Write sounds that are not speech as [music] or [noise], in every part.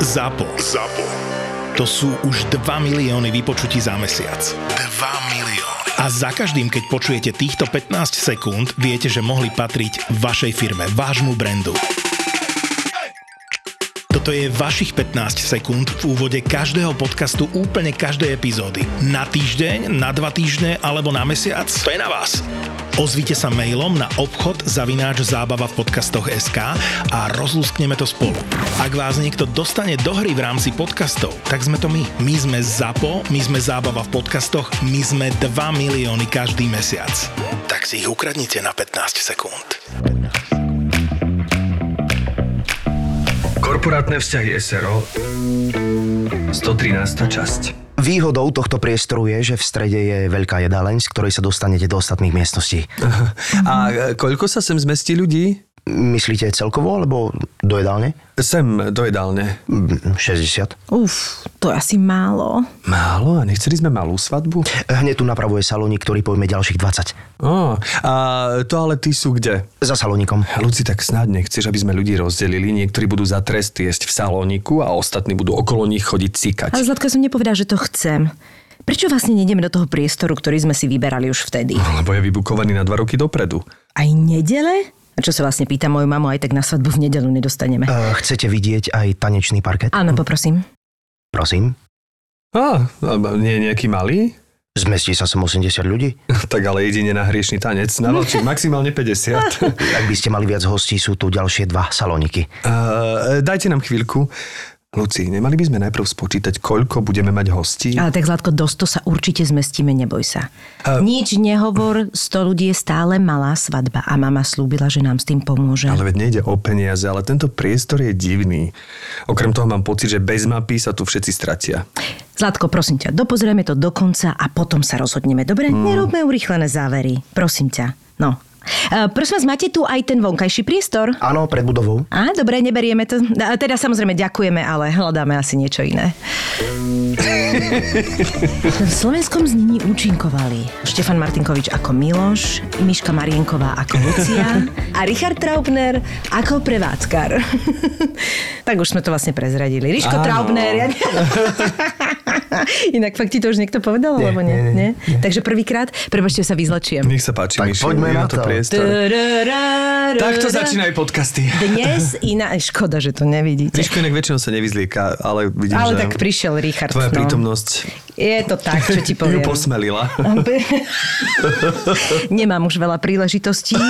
ZAPO. ZAPO. To sú už 2 milióny vypočutí za mesiac. 2 milióny. A za každým, keď počujete týchto 15 sekúnd, viete, že mohli patriť vašej firme, vášmu brandu. Toto je vašich 15 sekúnd v úvode každého podcastu úplne každej epizódy. Na týždeň, na dva týždne alebo na mesiac? To je na vás. Ozvite sa mailom na obchod zavináč zábava v podcastoch SK a rozlúskneme to spolu. Ak vás niekto dostane do hry v rámci podcastov, tak sme to my. My sme ZAPO, my sme zábava v podcastoch, my sme 2 milióny každý mesiac. Tak si ich ukradnite na 15 sekúnd. Korporátne vzťahy SRO 113. časť Výhodou tohto priestoru je, že v strede je veľká jedáleň, z ktorej sa dostanete do ostatných miestností. [laughs] A koľko sa sem zmestí ľudí? Myslíte celkovo, alebo do jedálne? Sem, do jedálne. Mm, 60. Uf, to je asi málo. Málo? A nechceli sme malú svadbu? Hneď tu napravuje salónik, ktorý pojme ďalších 20. Oh, a to ale ty sú kde? Za salónikom. Luci, tak snad nechceš, aby sme ľudí rozdelili. Niektorí budú za trest jesť v salóniku a ostatní budú okolo nich chodiť cikať. Ale Zlatka som nepovedal, že to chcem. Prečo vlastne nejdeme do toho priestoru, ktorý sme si vyberali už vtedy? Lebo je vybukovaný na dva roky dopredu. Aj nedele? A čo sa vlastne pýta moju mamu, aj tak na svadbu v nedelu nedostaneme. Uh, chcete vidieť aj tanečný parket? Áno, poprosím. Prosím. Á, a nie je nejaký malý? Zmestí sa sem 80 ľudí? [laughs] tak ale jedine na hriešný tanec. Na veľčík [laughs] maximálne 50. Ak by ste mali viac hostí, sú tu ďalšie dva salóniky. Uh, dajte nám chvíľku. Luci, nemali by sme najprv spočítať, koľko budeme mať hostí? Ale tak Zlatko, do 100 sa určite zmestíme, neboj sa. A- Nič nehovor, 100 ľudí je stále malá svadba a mama slúbila, že nám s tým pomôže. Ale veď nejde o peniaze, ale tento priestor je divný. Okrem toho mám pocit, že bez mapy sa tu všetci stratia. Zlatko, prosím ťa, dopozrieme to do konca a potom sa rozhodneme, dobre? Mm. Nerobme urýchlené závery, prosím ťa. No. E, prosím vás, máte tu aj ten vonkajší priestor? Áno, pred budovou. Á, dobre, neberieme to. Teda samozrejme ďakujeme, ale hľadáme asi niečo iné. v slovenskom znení účinkovali Štefan Martinkovič ako Miloš, Miška Marienková ako Lucia a Richard Traubner ako prevádzkar. [laughs] tak už sme to vlastne prezradili. Riško Áno. Traubner. Ja... [laughs] Inak fakt ti to už niekto povedal, Nie, alebo nie? nie, nie, nie? Takže prvýkrát, prepačte sa vyzlečiem. Nech sa páči, Tak Miši, poďme na to to. Priestor. Takto začínajú podcasty. Dnes iná... Škoda, že to nevidíte. Triško inak väčšinou sa nevyzlieka, ale vidím, Ale že tak prišiel Richard. tvoja no. prítomnosť Je to tak, čo ti [laughs] ju poviem. posmelila. [laughs] Nemám už veľa príležitostí. [laughs]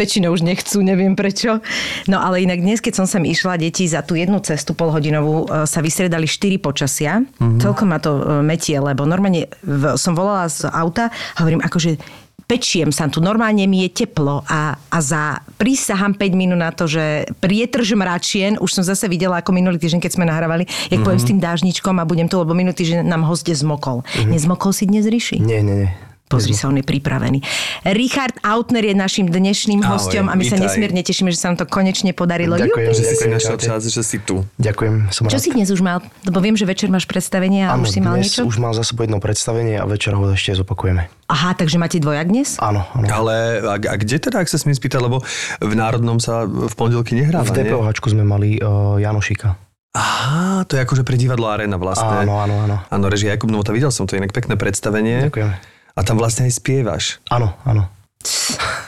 Väčšinou už nechcú, neviem prečo. No ale inak dnes, keď som sem išla, deti za tú jednu cestu polhodinovú e, sa vystredali štyri počasia. Mm-hmm. Celkom ma to e, metie, lebo normálne som volala z auta a hovorím akože pečiem sa tu, normálne mi je teplo a, a za prísahám 5 minút na to, že prietrž mračien, už som zase videla ako minulý týždeň, keď sme nahrávali, jak mm-hmm. poviem s tým dážničkom a budem tu, lebo minulý týždeň nám host zmokol. Mm-hmm. Nezmokol si dnes, Ríši? Nie, nie, nie. Pozri sa, on je pripravený. Richard Autner je našim dnešným Ahoj, hostom a my sa vítaj. nesmierne tešíme, že sa nám to konečne podarilo. Ďakujem. Jupi. Že si našiel čas, že si tu. Ďakujem, som Čo rád. si dnes už mal? Lebo viem, že večer máš predstavenie a Áno, už si mal dnes niečo. už mal za sebou jedno predstavenie a večer ho ešte zopakujeme. Aha, takže máte dvojak dnes? Áno, áno. Ale a, a kde teda, ak sa smiem spýtať, lebo v Národnom sa v pondelky nehráva, V? DPOHčku sme mali uh, Janošika. Aha, to je akože pre divadlo Arena vlastne. Áno, áno, áno. Áno, režia Jakub Novota, videl som to inak pekné predstavenie. Ďakujem. A tam vlastne aj spievaš. Áno, áno.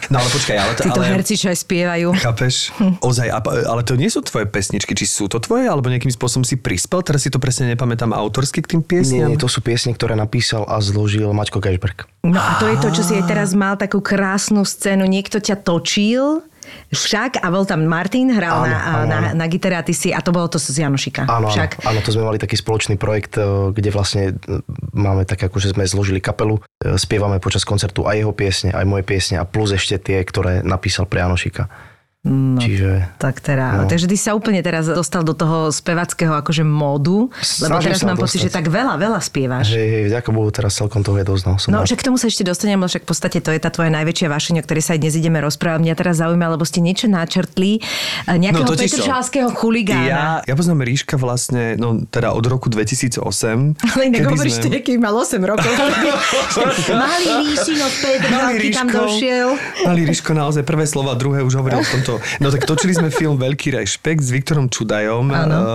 No ale počkaj, ale to... Títo ale... herci, čo aj spievajú. Chápeš? Ozaj, a, ale to nie sú tvoje pesničky, či sú to tvoje, alebo nejakým spôsobom si prispel? Teraz si to presne nepamätám autorsky k tým piesňam? nie, to sú piesne, ktoré napísal a zložil Maťko Cashberg. No a to je to, čo si aj teraz mal takú krásnu scénu. Niekto ťa točil, však, a bol tam Martin, hral Áno, na, áno, na, na gitare a ty si, a to bolo to z Janošika. Áno, áno, však. áno, to sme mali taký spoločný projekt, e, kde vlastne e, máme tak, ako že sme zložili kapelu, e, spievame počas koncertu aj jeho piesne, aj moje piesne a plus ešte tie, ktoré napísal pre Janošika. No, Čiže Tak teda, no. takže ty sa úplne teraz dostal do toho spevackého akože módu, lebo Snažím teraz mám pocit, že tak veľa, veľa spievaš. hej, hej, vďaka Bohu teraz celkom toho je dosť. No, No, však k tomu sa ešte dostanem, lebo však v podstate to je tá tvoja najväčšia vášeň, o ktorej sa aj dnes ideme rozprávať. Mňa teraz zaujíma, lebo ste niečo načrtli, eh, nejakého no, to. petržalského chuligána. Ja, ja poznám Ríška vlastne, no teda od roku 2008. Ale inak hovoríš, sme- ty, aký mal 8 rokov. [laughs] Malý Ríšino z Petržalky tam došiel. Malý Ríško naozaj prvé slova, druhé už hovoril v tomto to. No tak točili sme film Veľký rešpekt s Viktorom Čudajom. Áno. Uh,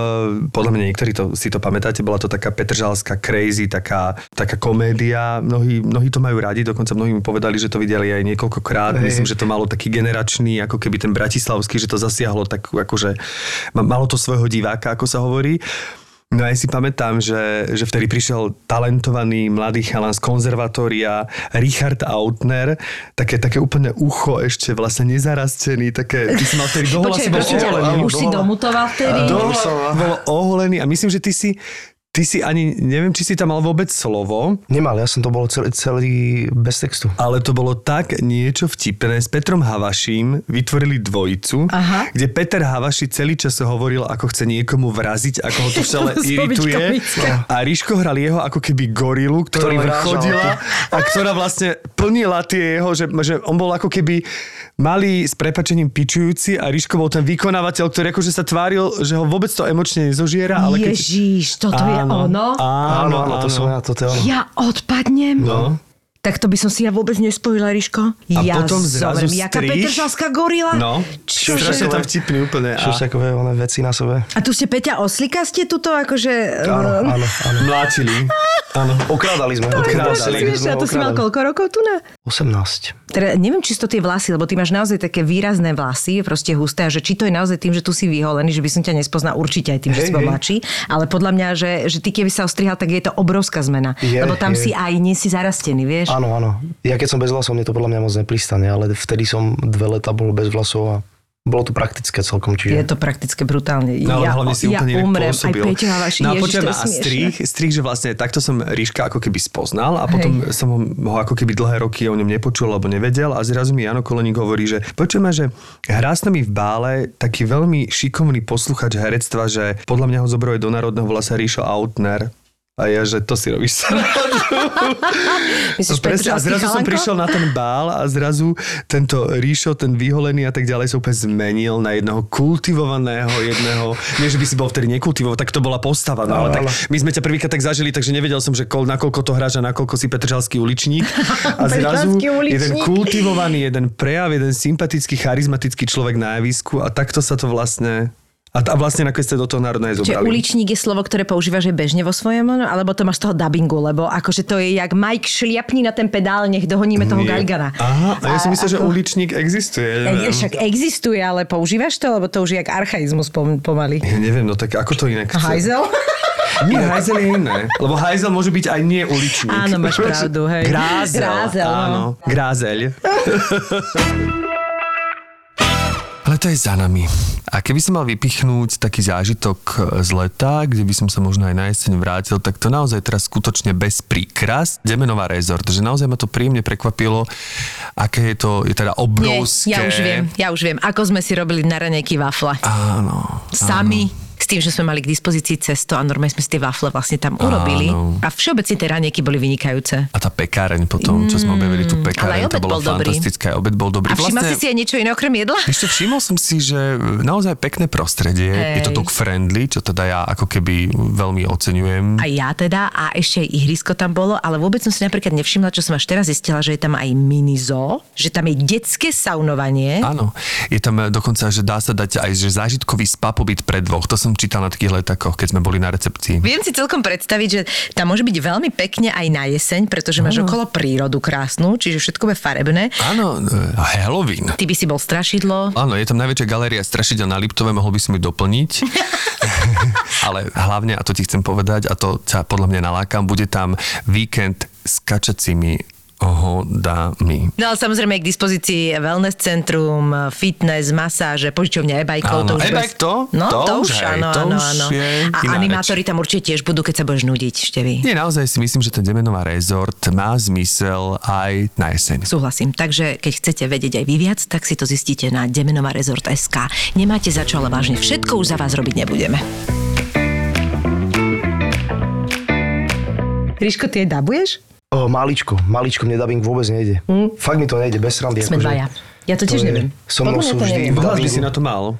podľa mňa niektorí to, si to pamätáte, bola to taká petržalská crazy, taká, taká komédia. Mnohí, mnohí to majú radi, dokonca mnohí mi povedali, že to videli aj niekoľkokrát. Hej. Myslím, že to malo taký generačný, ako keby ten bratislavský, že to zasiahlo tak akože, ma- malo to svojho diváka, ako sa hovorí. No ja si pamätám, že, že vtedy prišiel talentovaný mladý chalan z konzervatória Richard Autner, také, také úplne ucho ešte vlastne nezarastený, také, ty si mal vtedy [laughs] dohola Počkaj, si bol oholený. už si domutoval vtedy? Dohola bol oholený a myslím, že ty si, ty si ani, neviem, či si tam mal vôbec slovo, Nemal, ja som to bol celý, celý bez textu. ale to bolo tak niečo vtipné. S Petrom Havaším vytvorili dvojicu, Aha. kde Peter Havaši celý čas hovoril, ako chce niekomu vraziť, ako ho to [laughs] všele irituje. A Ríško hral jeho ako keby gorilu, ktorá Ktorý chodila a ktorá vlastne plnila tie jeho, že, že on bol ako keby malý s prepačením pičujúci a Ríško bol ten vykonávateľ, ktorý akože sa tváril, že ho vôbec to emočne nezožiera. Ale keď... Toto je ono? Áno, áno, to som ja, toto je ono. Ja odpadnem? No. Tak to by som si ja vôbec nespojila, Ríško. A ja potom zrazu zomrem. Jaká petržalská gorila? No, Čože? strašne tam vtipný úplne. Čo A takové oné veci na sebe. A tu ste Peťa Oslika, ste tuto akože... Áno, áno, áno. mláčili. [laughs] Áno. Okrádali sme. Okrádali. Vieš, a to si mal koľko rokov tu na? 18. Teda, neviem, či to tie vlasy, lebo ty máš naozaj také výrazné vlasy, proste husté, a že či to je naozaj tým, že tu si vyholený, že by som ťa nespoznal určite aj tým, že Hej, si hej. mladší, ale podľa mňa, že, že ty keby sa ostrihal, tak je to obrovská zmena. Je, lebo tam je. si aj nie si zarastený, vieš? Áno, áno. Ja keď som bez vlasov, mne to podľa mňa moc nepristane, ale vtedy som dve leta bol bez vlasov a bolo to praktické celkom, Je čiže... to prakticky brutálne. No ale ja, hlavne si ja úplne umrem, pôsobil. aj Peťo Havaš, no a Ježiš, počujem, to je a strich, strich, že vlastne takto som Ríška ako keby spoznal a potom som ho, ako keby dlhé roky o ňom nepočul alebo nevedel a zrazu mi Jano Koleník hovorí, že počujeme, že hrá s nami v bále taký veľmi šikovný posluchač herectva, že podľa mňa ho zobrali do národného vlasa Ríšo Autner. A ja, že to si robíš [laughs] Myslíš, No presne, a zrazu som prišiel na ten bál a zrazu tento Ríšo, ten vyholený a tak ďalej sa úplne zmenil na jedného kultivovaného, jedného, nie že by si bol vtedy nekultivoval, tak to bola postava, no, ale tak my sme ťa prvýkrát tak zažili, takže nevedel som, že kol, nakoľko to hráš a nakoľko si Petržalský uličník. [laughs] A zrazu uličník. jeden kultivovaný, jeden prejav, jeden sympatický, charizmatický človek na javisku a takto sa to vlastne a, a vlastne nakoniec ste do toho národného Čiže zobrali. uličník je slovo, ktoré používaš aj bežne vo svojom, alebo to máš z toho dubbingu, lebo akože to je jak Mike šliapni na ten pedál, nech dohoníme toho Nie. Galigana. Aha, a ja som myslel, že ako- uličník existuje. E, neviem. Však existuje, ale používaš to, lebo to už je jak archaizmus pom- pomaly. Ja neviem, no tak ako to inak? Hajzel? [laughs] Nie, hajzel je iné. Lebo hajzel môže byť aj nie uličník. Áno, máš pravdu, hej. Grázel. Grázel, no. Áno, grázeľ. [laughs] Ale to je za nami. A keby som mal vypichnúť taký zážitok z leta, kde by som sa možno aj na jeseň vrátil, tak to naozaj teraz skutočne bez príkras. Demenová rezort, že naozaj ma to príjemne prekvapilo, aké je to, je teda Nie, obrovské. ja už viem, ja už viem. Ako sme si robili na raňajky wafle. Áno. Sami. S tým, že sme mali k dispozícii cesto a normálne sme si tie wafle vlastne tam urobili. Áno. A všeobecne tie raňajky boli vynikajúce. A tá pekáreň potom, čo sme objavili tú pekáreň, Mm, to obed bolo bol dobrý. fantastické, aj obed bol dobrý. A všimla si si aj niečo iné okrem jedla? Ešte všimol som si, že naozaj pekné prostredie, je Hej. to dog friendly, čo teda ja ako keby veľmi oceňujem. A ja teda, a ešte aj ihrisko tam bolo, ale vôbec som si napríklad nevšimla, čo som až teraz zistila, že je tam aj mini zoo, že tam je detské saunovanie. Áno, je tam dokonca, že dá sa dať aj že zážitkový spa pobyt pre dvoch. To som čítal na takých letakoch, keď sme boli na recepcii. Viem si celkom predstaviť, že tam môže byť veľmi pekne aj na jeseň, pretože máš okolo prírodu krásnu, čiže všetko je farebné. Áno, e, Halloween. Ty by si bol strašidlo. Áno, je tam najväčšia galéria strašidel na Liptove, mohol by som ju doplniť. [laughs] Ale hlavne, a to ti chcem povedať, a to ťa podľa mňa nalákam, bude tam víkend s kačacími ohodami. No ale samozrejme je k dispozícii wellness centrum, fitness, masáže, požičovňa e-bajkov. Áno, to už e-bike to? No, To to, už, hej, áno, to áno, už áno. je A animátori tam určite tiež budú, keď sa budeš nudiť, Števi. Nie, naozaj si myslím, že ten Demenová rezort má zmysel aj na jeseň. Súhlasím. Takže keď chcete vedieť aj vy viac, tak si to zistíte na demenovarezort.sk. Nemáte za čo, ale vážne všetko už za vás robiť nebudeme. Ríško, ty aj dabuješ? O, maličko, maličko, mne dubbing vôbec nejde. Fakt mi to nejde, bez srandy. Sme akože dvaja. Ja to tiež je- neviem. So mnou sú to vždy neviem. v by si na to mal.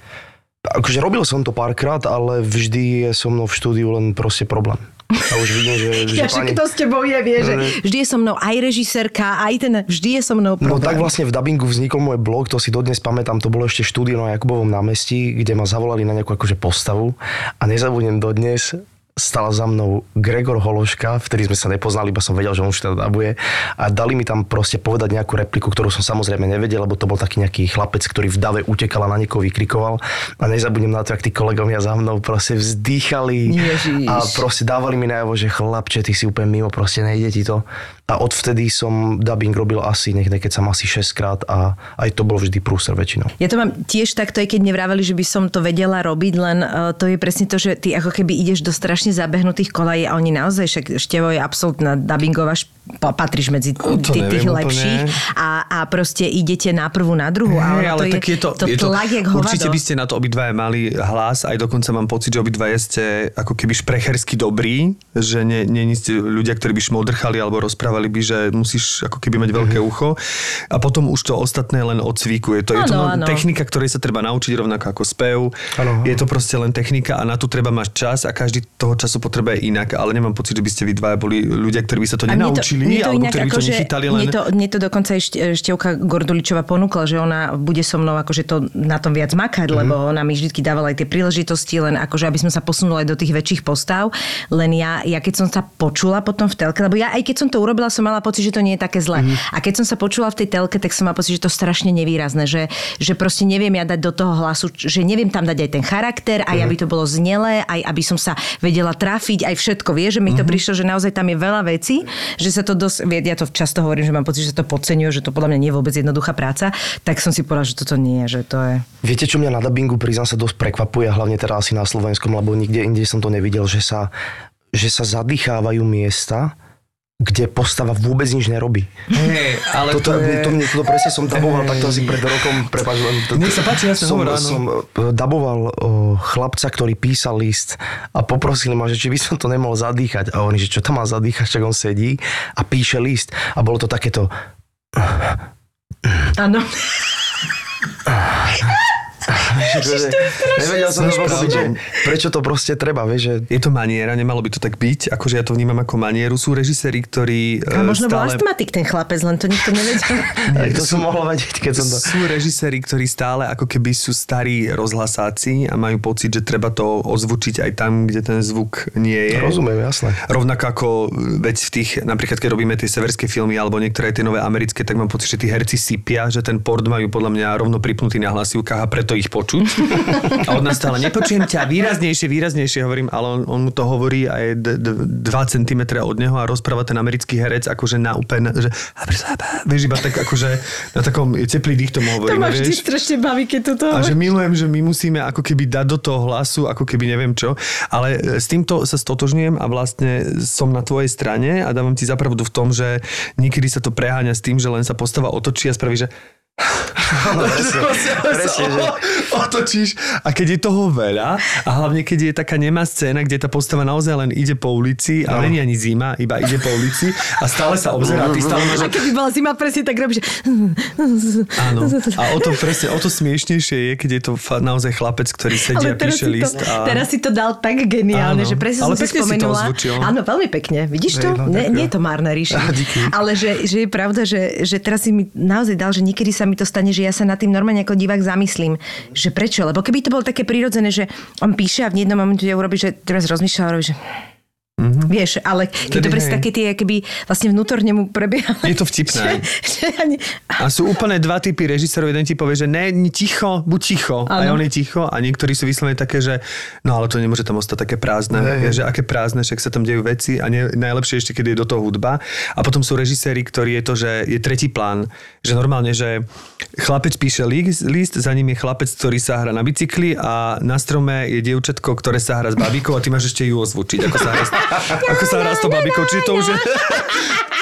Akože robil som to párkrát, ale vždy je so mnou v štúdiu len proste problém. A už vidím, že, že [laughs] Ja, že pani... kto s tebou je, vie, že Ne. vždy je so mnou aj režisérka, aj ten, vždy je so mnou No problém. tak vlastne v dubbingu vznikol môj blog, to si dodnes pamätám, to bolo ešte štúdio na Jakubovom námestí, kde ma zavolali na nejakú akože postavu a nezabudnem dodnes, stala za mnou Gregor Hološka, vtedy sme sa nepoznali, iba som vedel, že on už teda dabuje a dali mi tam proste povedať nejakú repliku, ktorú som samozrejme nevedel, lebo to bol taký nejaký chlapec, ktorý v dave utekal a na niekoho vykrikoval a nezabudnem na to, jak tí kolegovia za mnou proste vzdýchali Ježiš. a proste dávali mi najavo, že chlapče, ty si úplne mimo, proste nejde ti to. A odvtedy som dubbing robil asi, nech keď som asi 6 krát a aj to bol vždy prúser väčšinou. Ja to mám tiež takto, aj keď nevraveli, že by som to vedela robiť, len uh, to je presne to, že ty ako keby ideš do strašne zabehnutých kolají a oni naozaj, však Števo je absolútna dubbingová šp- pa- patríš medzi No, to tých, lepších a, a proste idete na prvú, na druhú. Hej, ale, ale to tak je to, to je to tlak, jak určite by ste na to obidvaja mali hlas, aj dokonca mám pocit, že obidvaja ste ako keby šprechersky dobrí, že nie, nie ste ľudia, ktorí by šmodrchali alebo rozprávali by, že musíš ako keby mať veľké Mhm. ucho a potom už to ostatné len odsvíkuje. To je to Áno, no, technika, ktorej sa treba naučiť rovnako ako spev. Áno. Je to proste len technika a na to treba mať čas a každý toho času potrebuje inak, ale nemám pocit, že by ste vy dvaja boli ľudia, ktorí by sa to A mne nenaučili, mne alebo inak ktorí by to nechytali mne len... to, mne to dokonca ešte Števka Gorduličová ponúkla, že ona bude so mnou akože to na tom viac makať, Mhm. mm-hmm. lebo ona mi vždy dávala aj tie príležitosti, len akože aby sme sa posunuli aj do tých väčších postav. Len ja, ja keď som sa počula potom v telke, lebo ja aj keď som to urobila, som mala pocit, že to nie je také zlé. Mhm. Mm-hmm. A keď som sa počula v tej telke, tak som mala pocit, že to strašne nevýrazné, že, že proste neviem ja dať do toho hlasu, že neviem tam dať aj ten charakter, aj Mhm. aby to bolo znelé, aj aby som sa vedela trafiť, aj všetko. Vie, že mi to Mhm. prišlo, že naozaj tam je veľa vecí, že sa to dosť, ja to často hovorím, že mám pocit, že sa to podceňuje, že to podľa mňa nie je vôbec jednoduchá práca, tak som si povedala, že toto nie je, že to je... Viete, čo mňa na dubbingu, priznám sa, dosť prekvapuje, hlavne teraz asi na Slovenskom, lebo nikde inde som to nevidel, že sa, že sa zadýchávajú miesta, kde postava vôbec nič nerobí. Hej, ale Toto, to je... to, mne, toto presne som daboval takto asi pred rokom, prepáč, len to, Nech sa páči, jasne, som, hovor, áno. som eh, daboval o, chlapca, ktorý písal list a poprosili ma, že či by som to nemohol zadýchať. A oni, že čo tam má zadýchať, však on sedí a píše list. A bolo to takéto, Áno. [laughs] [laughs] nevedel som to pochopiť, že prečo to proste treba, vieš, že Je to maniera, nemalo by to tak byť, akože ja to vnímam ako manieru. Sú režiséri, ktorí A e, možno bol stále... astmatik ten chlapec, len to nikto nevedel. [laughs] to som mohol vedieť, keď som to... Sú režiséri, ktorí stále ako keby sú starí rozhlasáci a majú pocit, že treba to ozvučiť aj tam, kde ten zvuk nie je. Rozumiem, jasné. Rovnako ako veď v tých, napríklad keď robíme tie severské filmy alebo niektoré tie nové americké, tak mám pocit, že tí herci sypia, že ten port majú podľa mňa rovno pripnutý na hlasivkách a preto ich počuť. [laughs] A od nás stále nepočujem ťa výraznejšie, výraznejšie hovorím, ale on, on mu to hovorí a je 2 cm od neho a rozpráva ten americký herec akože na úplne, že vieš iba tak akože na takom teplý dých tomu To hovoríme, ma vždy strašne baví, keď toto A že milujem, že my musíme ako keby dať do toho hlasu, ako keby neviem čo. Ale e, s týmto sa stotožňujem a vlastne som na tvojej strane a dávam ti zapravdu v tom, že niekedy sa to preháňa s tým, že len sa postava otočí a spraví, že Áno, [laughs] presne, presne, že... otočíš a keď je toho veľa a hlavne keď je taká nemá scéna, kde tá postava naozaj len ide po ulici a není ani zima, iba ide po ulici a stále sa obzerá, ty stále máš A keby bola zima, presne tak robíš. Áno. A o to presne, o to smiešnejšie je, keď je to naozaj chlapec, ktorý sedí a píše si, list. to, A... teraz si to dal tak geniálne, Áno. že presne Ale som si pekne si to spomenula. Áno, veľmi pekne. Vidíš to? Hej, no, nie, ďakujem. nie je to márne [laughs] díky. Ale že, že je pravda, že, že teraz si mi naozaj dal, že niekedy sa mi to stane, že ja sa nad tým normálne ako divák zamyslím, že prečo? Lebo keby to bolo také prirodzené, že on píše a v jednom momente urobí, že teraz rozmýšľa a robí, že Mm-hmm. Vieš, ale keď Tedy to presne také tie, keby vlastne vnútorne mu prebieha. Je to vtipné. [laughs] A sú úplne dva typy režisérov. Jeden ti povie, že ne, ticho, buď ticho. Ano. A on je ticho. A niektorí sú vyslovene také, že no ale to nemôže tam ostať také prázdne. Hej, že aké prázdne, však sa tam dejú veci. A ne, najlepšie ešte, keď je do toho hudba. A potom sú režiséri, ktorí je to, že je tretí plán. Že normálne, že chlapec píše list, list, za ním je chlapec, ktorý sa hrá na bicykli a na strome je dievčatko, ktoré sa hrá s babikou a ty máš ešte ju ozvučiť, ako sa hrá, [laughs] ako sa hrá s tou babikou. Čiže to už je... [laughs]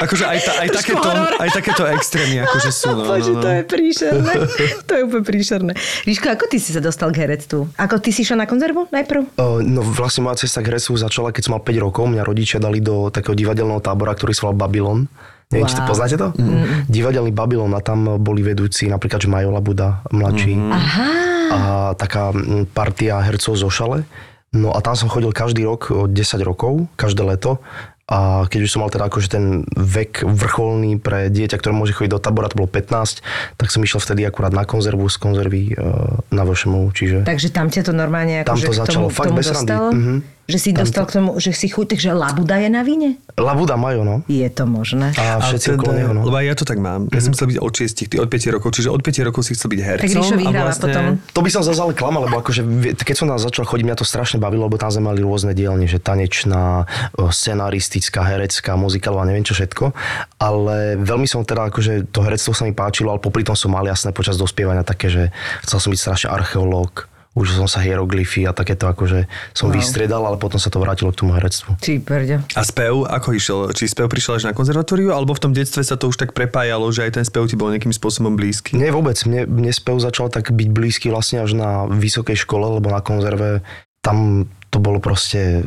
Akože aj, ta, aj, takéto, aj takéto extrémy akože sú. No, Bože, no, no. to je príšerné. [laughs] to je úplne príšerné. Ríško, ako ty si sa dostal k herectvu? Ako ty si šiel na konzervu najprv? O, No vlastne moja cesta k herectvu začala, keď som mal 5 rokov. Mňa rodičia dali do takého divadelného tábora, ktorý sa volal Babylon. Neviem, či to Wow. poznáte to? Mm. Divadelný Babylon a tam boli vedúci napríklad, že Majola Buda, mladší. Aha. A taká mm, partia hercov zo Šale. No a tam som chodil každý rok o 10 rokov, každé leto. A keď už som mal teda akože ten vek vrcholný pre dieťa, ktoré môže chodiť do tabora, to bolo 15, tak som išiel vtedy akurát na konzervu z konzervy e, na VŠMU, čiže... Takže tam ťa to normálne Tam akože to k začalo tomu, fakt tomu bez randy. dostalo? Mhm. Že si dostal k tomu, že si chuť, takže labuda je na víne? Labuda majú, no. Je to možné. A Ale všetci okolo teda- neho, no. Lebo aj ja to tak mám. Ja som chcel byť od 6, ty od 5 rokov, čiže od 5 rokov si chcel byť hercom. Tak Ríšo vyhráva vlastne- potom. To by som zase ale klamal, lebo akože, keď som tam začal chodiť, mňa to strašne bavilo, lebo tam sme mali rôzne dielne, že tanečná, scenaristická, herecká, muzikálová, neviem čo všetko. Ale veľmi som teda, akože to herectvo sa mi páčilo, ale popri tom som mal jasné počas dospievania také, že chcel som byť strašne archeológ, už som sa hieroglyfy a takéto akože som wow. vystriedal, ale potom sa to vrátilo k tomu herectvu. Či brďo. A spev, ako išiel? Či spev prišiel až na konzervatóriu, alebo v tom detstve sa to už tak prepájalo, že aj ten spev ti bol nejakým spôsobom blízky? Nie vôbec, mne, mne spev začal tak byť blízky vlastne až na vysokej škole, lebo na konzerve tam to bolo proste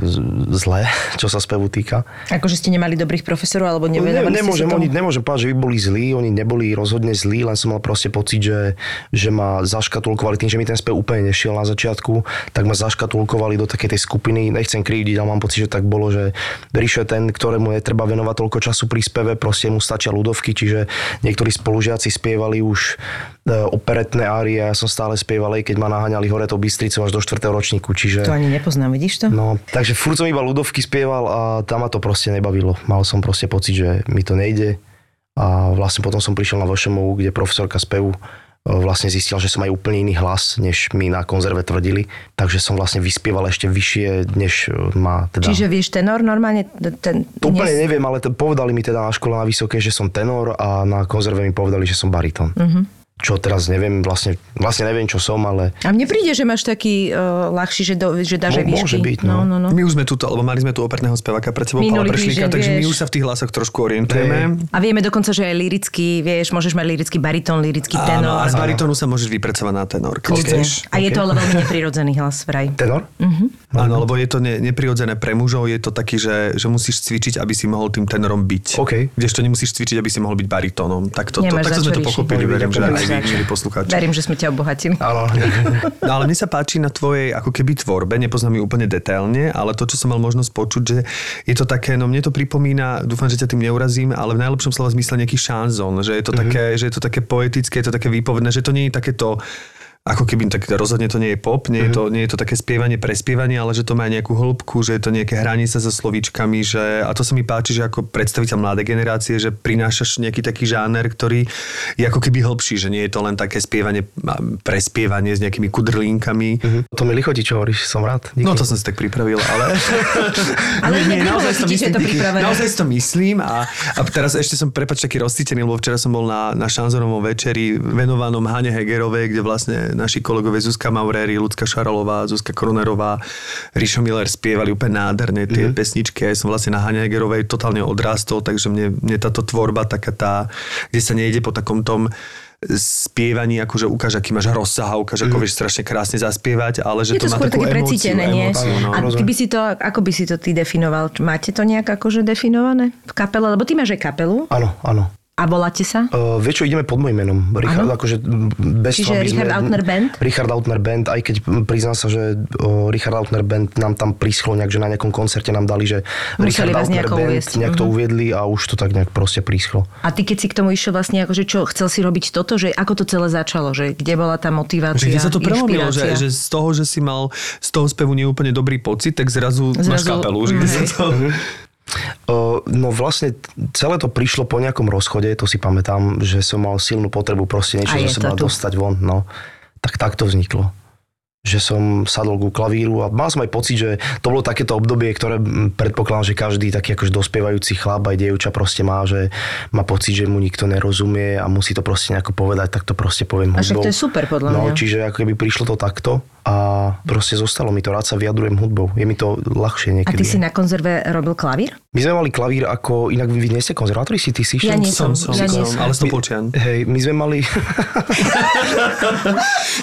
zlé, [laughs] čo sa spevu týka. Akože ste nemali dobrých profesorov, alebo Ne, nevenovali ste nemôžem, oni, nemôžem povedať, že by boli zlí, oni neboli rozhodne zlí, len som mal proste pocit, že, že ma zaškatulkovali tým, že mi ten spev úplne nešiel na začiatku, tak ma zaškatulkovali do takej tej skupiny, nechcem krivdiť, ale mám pocit, že tak bolo, že Ríšo je ten, ktorému je treba venovať toľko času pri speve, proste mu stačia ľudovky, čiže niektorí spolužiaci spievali už operetné árie ja som stále spieval, aj keď ma naháňali hore to Bystricou až do 4. ročníku, čiže... To ani nepoznám, vidíš to? No, takže furt som iba ľudovky spieval a tam ma to proste nebavilo. Mal som proste pocit, že mi to nejde a vlastne potom som prišiel na VŠMU, kde profesorka spevu e, vlastne zistil, že som aj úplne iný hlas, než mi na konzerve tvrdili. Takže som vlastne vyspieval ešte vyššie, než e, má teda... Čiže vieš tenor normálne? Ten, to úplne neviem, ale to povedali mi teda na škole na vysoké, že som tenor a na konzerve mi povedali, že som baritón. Mhm. Čo teraz neviem, vlastne, vlastne neviem, čo som, ale A mne príde, že máš taký uh, ľahší, že, do, že dáš výšky. môže byť, no. no. no, no. My už sme tu, lebo mali sme tu operného speváka pred sebou, Pala Minulý Prešlíka, týždeň, takže my vieš. už sa v tých hlasoch trošku orientujeme. A vieme dokonca, že aj lirický, vieš, môžeš mať lirický baritón, lirický Áno, tenor. a z baritónu sa môžeš vypracovať na tenor. keď chceš. A je to ale veľmi neprirodzený hlas vraj. tenor? Áno, lebo je to ne, neprirodzené pre mužov, je to taký, že, že musíš cvičiť, aby si mohol tým tenorom byť. OK. Kdežto nemusíš cvičiť, aby si mohol byť baritónom. Tak to, to, takto sme to pochopili, verím, že. Aj vy, milí poslucháči. Verím, že sme ťa obohatili. Áno. No ale mne sa páči na tvojej ako keby tvorbe, nepoznám ju úplne detailne, ale to, čo som mal možnosť počuť, že je to také, no mne to pripomína, dúfam, že ťa tým neurazím, ale v najlepšom slova zmysle nejaký šanzón, že je to, mm-hmm. také, že je to také poetické, je to také výpovedné, že to nie je takéto ako keby, tak rozhodne to nie je pop, nie, je to, nie je to také spievanie, prespievanie, ale že to má nejakú hĺbku, že je to nejaké hranie sa so slovíčkami, že, a to sa mi páči, že ako predstaviteľ mladej generácie, že prinášaš nejaký taký žáner, ktorý je ako keby hĺbší, že nie je to len také spievanie, prespievanie s nejakými kudrlínkami, Mhm. To mi lichotí, čo hovoríš, som rád. Díky. No to som si tak pripravil, ale... [laughs] Ale inak naozaj nebolo si to je to. Naozaj si to myslím a, a teraz ešte som prepač taký rozcítený, lebo včera som bol na, na šanzonovom večeri venovanom Hane Hegerovej, kde vlastne naši kolegovia Zuzka Mauréry, Lucka Šaralová, Zuzka Koronerová, Rišo Miller spievali úplne nádherne tie mm-hmm. pesničky. Ja som vlastne na Hane Hegerovej totálne odrástol, takže mne, mne táto tvorba taká tá, kde sa nejde po takom tom spievaní, akože ukáž, aký máš rozsah a ukáž, ako vieš strašne krásne zaspievať, ale že Je to, má skôr takú také emóciu, nie? emóciu, no. A ty by si to, ako by si to ty definoval? Máte to nejak akože definované v kapele? Lebo ty máš aj kapelu Áno, áno. A voláte sa? Uh, vieš čo, ideme pod môjim menom. Richard, akože bez Čiže toho, Richard sme, Autner Band? Richard Autner Band, aj keď priznám sa, že o, Richard Autner Band nám tam príschlo nejak, že na nejakom koncerte nám dali, že Museli Richard nejako Band, uviesť. nejak to Mhm. uviedli a už to tak nejak proste príschlo. A ty keď si k tomu išiel vlastne, akože čo, chcel si robiť toto, že ako to celé začalo, že kde bola tá motivácia, Že kde sa to prelomilo, že, že z toho, že si mal z toho spevu neúplne dobrý pocit, tak zrazu, zrazu máš kapelu. Že kde mm. sa to... No vlastne celé to prišlo po nejakom rozchode, to si pamätám, že som mal silnú potrebu proste niečo zo seba tu. dostať von. No. Tak tak to vzniklo. Že som sadol ku klavíru a mal som aj pocit, že to bolo takéto obdobie, ktoré predpokladám, že každý taký akože dospievajúci chlap aj dievča proste má, že má pocit, že mu nikto nerozumie a musí to proste nejako povedať, tak to proste poviem A však to je super, podľa No, mňa. čiže ako keby prišlo to takto a proste zostalo mi to, rád sa vyjadrujem hudbou. Je mi to ľahšie A niekedy. ty si na konzerve robil klavír? My sme mali klavír ako, inak vy nie ste konzervátori, si ty si Ja nie som, som, ja nie som, som. ale Stopolčian. Hej, my sme mali... [laughs]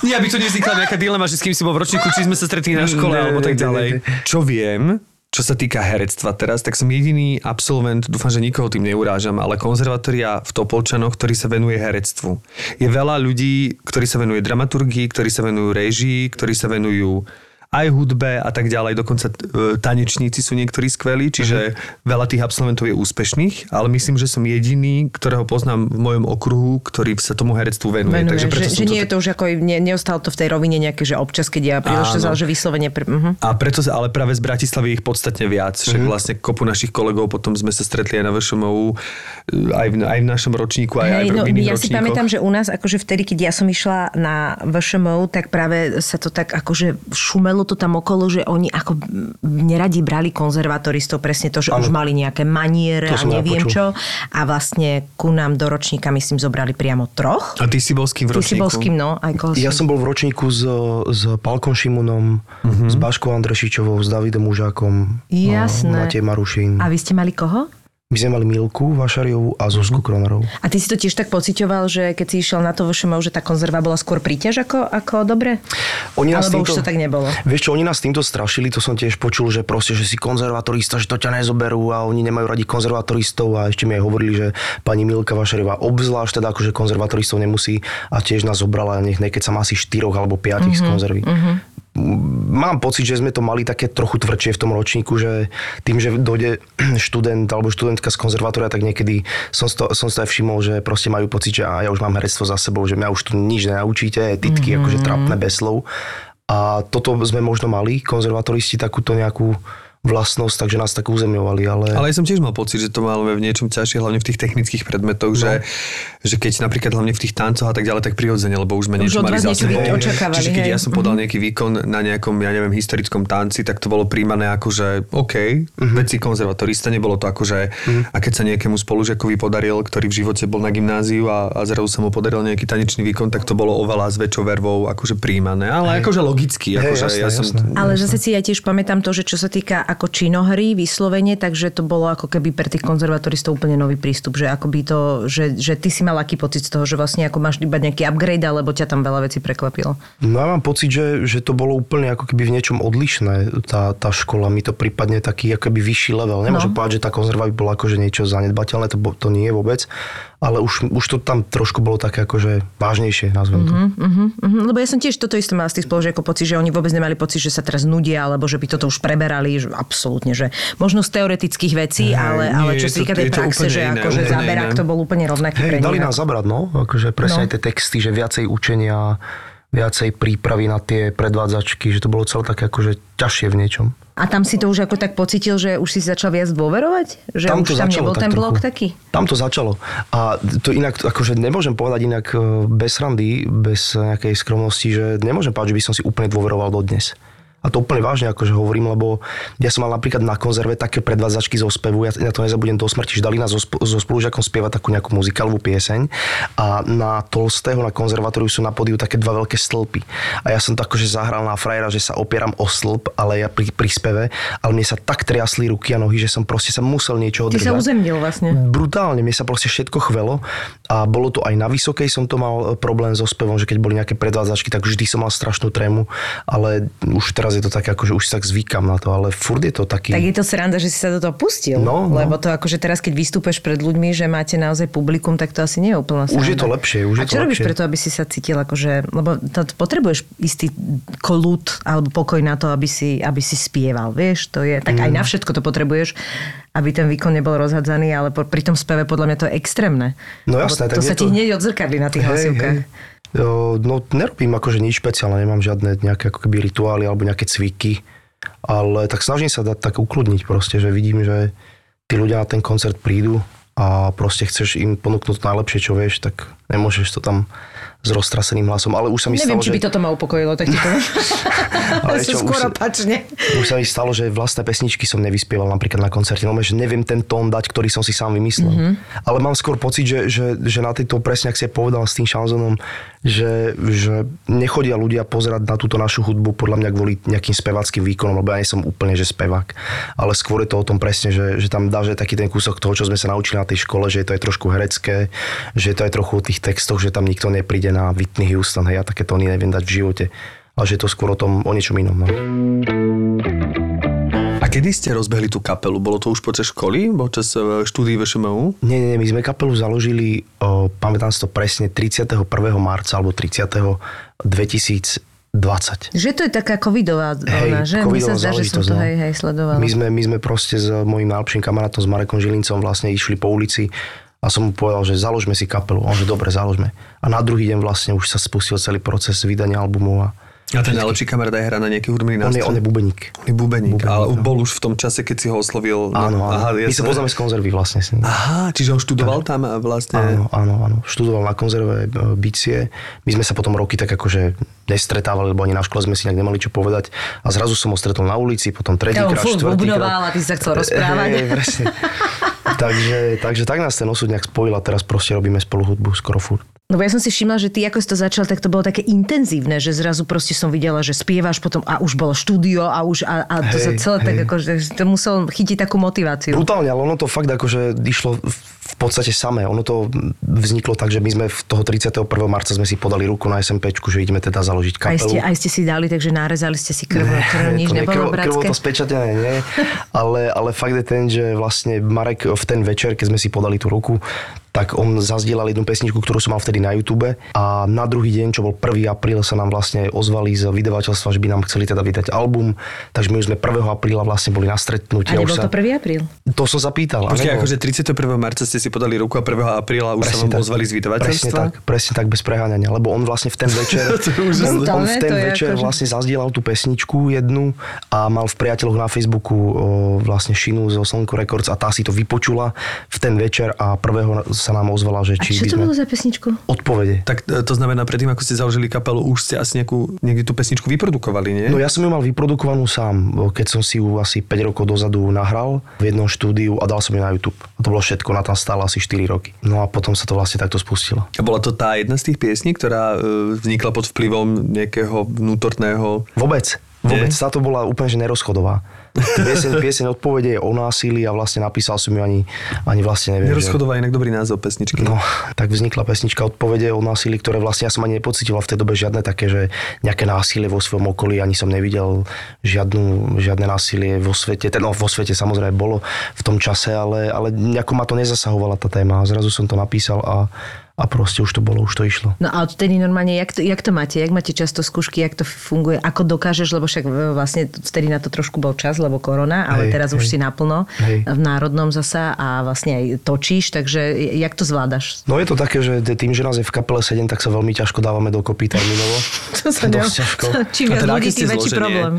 Nie, aby tu nevznikla nejaká dilema, že s kým si bol v ročníku, či sme sa stretli na škole, Ne, alebo tak ne, ne, ďalej. ne. Čo viem, čo sa týka herectva teraz, tak som jediný absolvent, dúfam, že nikoho tým neurážam, ale konzervatória v Topolčanoch, ktorý sa venuje herectvu. Je veľa ľudí, ktorí sa venujú dramaturgii, ktorí sa venujú režii, ktorí sa venujú aj hudbe a tak ďalej. Dokonca e, tanečníci sú niektorí skvelí, čiže uh-huh. veľa tých absolventov je úspešných, ale myslím, že som jediný, ktorého poznám v mojom okruhu, ktorý sa tomu herectvu venuje. venuje Takže preto že, som že to nie je to už ako, ne, neostalo to v tej rovine nejaké, že občas, keď ja príležitosť, ale že vyslovene... Pre, uh-huh. A preto sa, ale práve z Bratislavy ich podstatne viac. Však Mhm. mm-hmm. vlastne kopu našich kolegov, potom sme sa stretli aj na VŠMU, aj v, aj v našom ročníku, aj, aj Hej, v no, iných ja si ročníkoch. pamätám, že u nás, akože vtedy, keď ja som išla na VŠMO, tak práve sa to tak akože šumelo to tam okolo, že oni ako neradi brali konzervatoristov, presne to, že ano. už mali nejaké maniere To a neviem čo. A vlastne ku nám do ročníka, myslím, zobrali priamo troch. A ty si bol s kým v Ty si ročníku? bol s kým, no? Aj koho Ja si- som bol v ročníku s, s Palkom Šimunom, uh-huh. s Baškou Andrešičovou, s Davidom Užákom, Jasné. a Matej Marušín. A vy ste mali koho? My sme mali Milku Vašariovú a Zuzku Kronarovú. A ty si to tiež tak pociťoval, že keď si išiel na to VŠMO, že tá konzerva bola skôr príťaž ako, ako dobre? Oni nás Alebo už to tak nebolo? Vieš čo, oni nás týmto strašili, to som tiež počul, že proste, že si konzervatorista, že to ťa nezoberú a oni nemajú radi konzervatoristov a ešte mi aj hovorili, že pani Milka Vašariová obzvlášť teda akože konzervatoristov nemusí a tiež nás zobrala nech keď sa asi štyroch alebo piatich mm-hmm, z konzervy. Mm-hmm. Mám pocit, že sme to mali také trochu tvrdšie v tom ročníku, že tým, že dojde [clears throat] študent alebo študentka z konzervatória, tak niekedy som si to, som to aj všimol, že proste majú pocit, že a ja už mám herectvo za sebou, že mňa už tu nič nenaučíte, titky mm-hmm. akože trapné bez slov. A toto sme možno mali, konzervatoristi, takúto nejakú vlastnosť, takže nás tak uzemňovali, ale... Ale ja som tiež mal pocit, že to máme v niečom ťažšie, hlavne v tých technických predmetoch, no. že, že keď napríklad hlavne v tých tancoch a tak ďalej, tak prirodzene, lebo už sme niečo mali za sebou. Čiže keď hej. ja som podal nejaký výkon na nejakom, ja neviem, historickom tanci, tak to bolo príjmané ako, že OK, uh-huh. veci konzervatorista, nebolo to ako, že uh-huh. a keď sa nejakému spolužiakovi podaril, ktorý v živote bol na gymnáziu a, a zrazu sa mu podaril nejaký tanečný výkon, tak to bolo oveľa s väčšou vervou akože príjmané, ale akože logicky, Hej, akože jasné, ja som... jasné. Ale zase si ja tiež pamätám to, že čo sa týka ako činohry vyslovene, takže to bolo ako keby pre tých konzervatoristov úplne nový prístup, že akoby to, že, že ty si mal aký pocit z toho, že vlastne ako máš iba nejaký upgrade, alebo ťa tam veľa vecí prekvapilo. No ja mám pocit, že, že to bolo úplne ako keby v niečom odlišné, tá, tá škola. Mi to prípadne taký ako keby vyšší level. Nemôžem No. povedať, že tá konzerva by bola akože niečo zanedbateľné, to, to nie je vôbec. Ale už, už to tam trošku bolo také akože vážnejšie, nazvem to. Uh-huh, uh-huh. Lebo ja som tiež toto isté mala z tých spolužiakov pocit, že oni vôbec nemali pocit, že sa teraz nudia, alebo že by toto už preberali, že absolútne, že možno z teoretických vecí, Hej, ale, ale čo sa týka tej praxe, že iné, akože záberák to bol úplne rovnaký Hej, dali nás zabrať, no. Akože presne No. aj tie texty, že viacej učenia, viacej prípravy na tie predvádzačky, že to bolo celé také akože ťažšie v niečom. A tam si to už ako tak pocitil, že už si začal viac dôverovať? Že Tam už to tam začalo nebol ten blok taký? Tam to začalo. A to inak, akože nemôžem povedať inak e, bez randy, bez nejakej skromnosti, že nemôžem povedať, že by som si úplne dôveroval dodnes. A to úplne vážne akože hovorím, lebo ja som mal napríklad na konzerve také predvádzačky zo spevu, ja na to nezabudem do smrti, že dali nás so, so spolužiakom spievať takú nejakú muzikálovú pieseň a na Tolstého, na konzervatóriu sú na podiu také dva veľké stĺpy. A ja som to akože zahral na frajera, že sa opieram o stĺp, ale ja pri, pri speve, ale mne sa tak triasli ruky a nohy, že som proste sa musel niečo Ty sa uzemnil vlastne. brutálne, mne sa proste všetko chvelo a bolo to aj na vysokej som to mal e, problém so spevom, že keď boli nejaké predvádzačky, tak vždy som mal strašnú trému, ale už teraz je to také, ako že už sa tak zvykam na to, ale furt je to taký... Tak je to sranda, že si sa do toho pustil. No, no. Lebo to akože teraz, keď vystúpeš pred ľuďmi, že máte naozaj publikum, tak to asi nie je úplná sranda. Už je to lepšie, už je A čo to robíš lepšie. preto, aby si sa cítil akože... Lebo to, potrebuješ istý kolút alebo pokoj na to, aby si, aby si spieval, vieš? To je, tak aj Mm. na všetko to potrebuješ, aby ten výkon nebol rozhadzaný, ale po, pri tom speve podľa mňa to je extrémne. No jasné, to tak sa je ti to- hneď odzrkadli na tých hlasivkách. Jo, No nerobím akože nič špeciálne, nemám žiadne nejaké ako keby rituály alebo nejaké cviky, ale tak snažím sa dať tak ukludniť proste, že vidím, že tí ľudia na ten koncert prídu a proste chceš im ponúknuť najlepšie, čo vieš, tak nemôžeš to tam s roztraseným hlasom, ale už sa mi Neviem, stalo, či že... by toto ma upokojilo, tak ti poviem. [laughs] Ale čo, už skôr sa- opačne. Už sa mi stalo, že vlastné pesničky som nevyspieval napríklad na koncerte. No, že neviem ten tón dať, ktorý som si sám vymyslel. Mhm. Mm-hmm. Ale mám skôr pocit, že, že, že na tejto presne, ak si povedal s tým šanzonom, že, že nechodia ľudia pozerať na túto našu hudbu podľa mňa kvôli nejakým spevackým výkonom, lebo ja nie som úplne že spevák. Ale skôr je to o tom presne, že, že tam dá, že taký ten kúsok toho, čo sme sa naučili na tej škole, že to je trošku herecké, že to je trochu o tých textoch, že tam nikto nepríde na Whitney Houston, hej, ja také tóny neviem dať v živote. Ale že je to skôr o tom, o niečom inom. No. A kedy ste rozbehli tú kapelu? Bolo to už počas školy? Počas eh, štúdií VŠMU? Nie, nie, nie, my sme kapelu založili, o, pamätám si to presne, 31. marca alebo 30. 2011. 20. Že to je taká covidová vlna, že? Mne sa covidová zdá, že som to no. hej, hej, sledovala. My sme, my sme proste s mojím najlepším kamarátom, s Marekom Žilincom vlastne išli po ulici a som mu povedal, že založme si kapelu. On, že dobre, založme. A na druhý deň vlastne už sa spustil celý proces vydania albumov a A ten najlepší kamarát aj hrá na nejaký hudobný on je, nástroj? on je bubeník. On je bubeník, Bubeník, ale no. bol už v tom čase, keď si ho oslovil. Áno, áno. Aha, My sa poznáme z konzervy vlastne. Aha, čiže on študoval tam a vlastne... Áno, áno, áno. Študoval na konzerve e, bicie. My sme sa potom roky tak akože nestretávali, lebo ani na škole sme si nejak nemali čo povedať. A zrazu som ho stretol na ulici, potom Ja tretíkrát, furt štvrtýkrát. a ty sa chcel rozprávať. Hej, presne. [laughs] takže, takže tak nás ten osud nejak spojil a teraz proste robíme spolu hudbu skoro furt. Lebo ja som si všimla, že ty ako si to začal, tak to bolo také intenzívne, že zrazu proste som videla, že spievaš potom a už bolo štúdio a už a, a to sa Hej, celé tak hej. ako, že to musel chytiť takú motiváciu. Brutálne, ale ono to fakt akože išlo v podstate samé. Ono to vzniklo tak, že my sme v toho 31. marca sme si podali ruku na SMPčku, že ideme teda založiť Aj ste, kapelu. aj ste si dali, takže nárezali ste si krv, krv nič nebolo krv, bratské. to spečatené, nie. [laughs] Ale, ale fakt je ten, že vlastne Marek v ten večer, keď sme si podali tú ruku, tak on zazdielal jednu pesničku, ktorú som mal vtedy na YouTube a na druhý deň, čo bol 1. apríl, sa nám vlastne ozvali z vydavateľstva, že by nám chceli teda vydať album, takže my už sme 1. apríla vlastne boli na stretnutí. A už nebol sa... to 1. apríl? To som sa pýtal. a Počkaj, nebol. akože 31. marca ste si podali ruku a 1. apríla už sa Presne vám tak. ozvali z Presne vydavateľstva? tak, presne tak, bez preháňania, lebo on vlastne v ten [laughs] večer, on, on v ten večer akože- vlastne zazdielal tú pesničku jednu a mal v priateľoch na Facebooku o, vlastne šinu zo Slnko Records a tá si to vypočula v ten večer a prvého sa nám ozvala, že A či čo by to sme... bolo za pesničku? Odpovede. Tak e, to znamená, predtým, ako ste založili kapelu, už ste asi nejakú, niekde tú pesničku vyprodukovali, nie? No ja som ju mal vyprodukovanú sám, keď som si ju asi 5 rokov dozadu nahral v jednom štúdiu a dal som ju na YouTube. A to bolo všetko, na tam stála asi 4 roky. No a potom sa to vlastne takto spustilo. A bola to tá jedna z tých piesní, ktorá e, vznikla pod vplyvom nejakého vnútorného... Vôbec. Vôbec. Nie? Táto bola úplne že nerozchodová. Pieseň, pieseň odpovede je o násilí a vlastne napísal som ju ani, ani vlastne neviem. že- Nerozchodová inak dobrý názov pesničky. No, tak vznikla pesnička odpovede o násilí, ktoré vlastne ja som ani nepocitoval v tej dobe žiadne také, že nejaké násilie vo svojom okolí, ani som nevidel žiadnu, žiadne násilie vo svete. Ten, no, vo svete samozrejme bolo v tom čase, ale, ale nejako ma to nezasahovala tá téma. Zrazu som to napísal a, a proste už to bolo, už to išlo. No a odtedy normálne, jak to, jak to máte? Jak máte často skúšky, jak to funguje? Ako dokážeš, lebo však e, vlastne vtedy na to trošku bol čas, lebo korona, ale Hej, teraz už hej. si naplno Hej. v národnom zasa a vlastne aj točíš, takže jak to zvládaš? No je to také, že tým, že nás je v kapele 7, tak sa veľmi ťažko dávame dokopy termínovo. [laughs] To sa Dosť ťažko. to- Čím viac teda ľudí, tým väčší problém.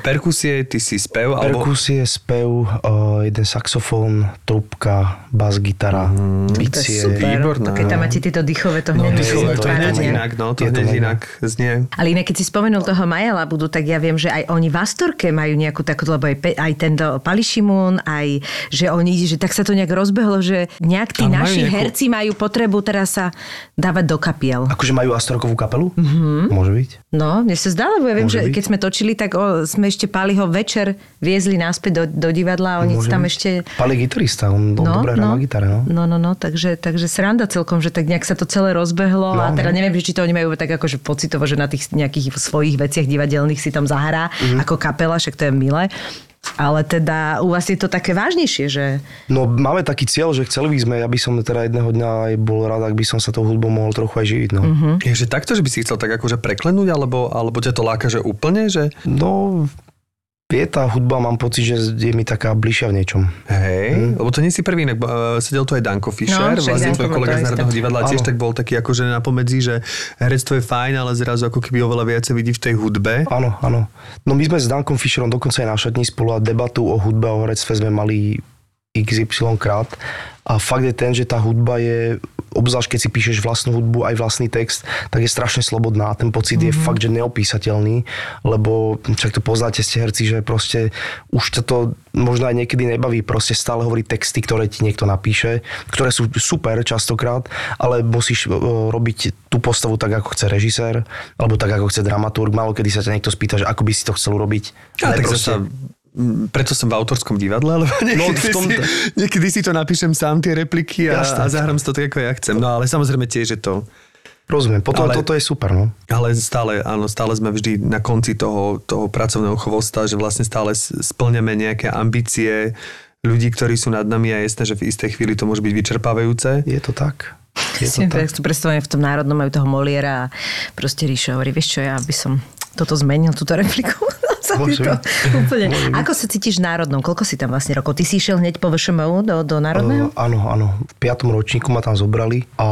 Perkusie, ty si spev, alebo... Perkusie, spev, uh, jeden saxofón, trubka, bas, gitara, To je bicie. super. výborné. Keď tam máte tieto dýchové, to hneď No, musí to, je hneď parádne. inak, no, to Je mega. inak znie. Ale inak, keď si spomenul toho Maja Labudu, tak ja viem, že aj oni v Astorke majú nejakú takú, lebo aj, pe- aj tento Pališimun, aj že oni, že tak sa to nejak rozbehlo, že nejak tí naši nejakú- herci majú potrebu teraz sa dávať do kapiel. Akože majú Astorkovú kapelu? Mm-hmm. Môže byť. No, mne sa zdá, lebo ja viem, Môže že byť. keď sme točili, tak o, sme ešte Paliho večer viezli naspäť do, do divadla a oni Môže tam byť. ešte... Pali gitarista, on, on dobre hrá na gitare, no. No, no, no, takže, takže sranda celkom, že tak nejak sa to celé rozbehlo no, a teda neviem, že či to oni majú tak akože pocitovo, že na tých nejakých svojich veciach divadelných si tam zahrá Mhm. ako kapela, však to je milé. Ale teda u vás je to také vážnejšie, že... No máme taký cieľ, že chceli by sme, ja by som teda jedného dňa aj bol rád, ak by som sa tou hudbou mohol trochu aj živiť, no. Mm-hmm. Je, že takto, že by si chcel tak akože preklenúť, alebo, alebo ťa to láka, že úplne, že No, je tá hudba, mám pocit, že je mi taká bližšia v niečom. hej, lebo to nie si prvý, inak uh, sedel tu aj Danko Fischer, No, vlastne tvoj kolega to z. Národného divadla tiež Áno. tak bol taký akože napomedzi, že herectvo je fajn, ale zrazu ako keby oveľa viacej vidí v tej hudbe. Áno, áno. No my sme s Dankom Fischerom dokonca aj na šatni spolu a debatu o hudbe a o herectve sme mali XY krát. A fakt je ten, že tá hudba je, obzvlášť keď si píšeš vlastnú hudbu, aj vlastný text, tak je strašne slobodná. Ten pocit mm-hmm. je fakt, že neopísateľný, lebo však to poznáte ste herci, že proste už to, to možno aj niekedy nebaví proste stále hovoriť texty, ktoré ti niekto napíše, ktoré sú super častokrát, ale musíš e, robiť tú postavu tak, ako chce režisér, alebo tak, ako chce dramaturg. Málo kedy sa ťa niekto spýta, že ako by si to chcel urobiť. A Ale tak proste- mm, preto som v autorskom divadle, lebo [laughs] niekedy, No, v tom- si, niekedy si to napíšem sám tie repliky a, Jasné. a zahrám si to tak, ako ja chcem. No ale samozrejme tiež je to Rozumiem, potom Ale- toto je super, no. Ale stále, áno, stále sme vždy na konci toho, toho pracovného chvosta, že vlastne stále splňame nejaké ambície ľudí, ktorí sú nad nami a je jasné, že v istej chvíli to môže byť vyčerpávajúce. Je to tak. Je to tak. tak. predstavujem v tom národnom majú toho Moliera a proste Ríšo hovorí, vieš čo, ja by som toto zmenil, túto repliku. [laughs] Sa Môže to úplne. Ako sa cítiš v národnom? Koľko si tam vlastne rokov? Ty si išiel hneď po VŠMU do, do národného? Uh, áno, áno. V piatom ročníku ma tam zobrali a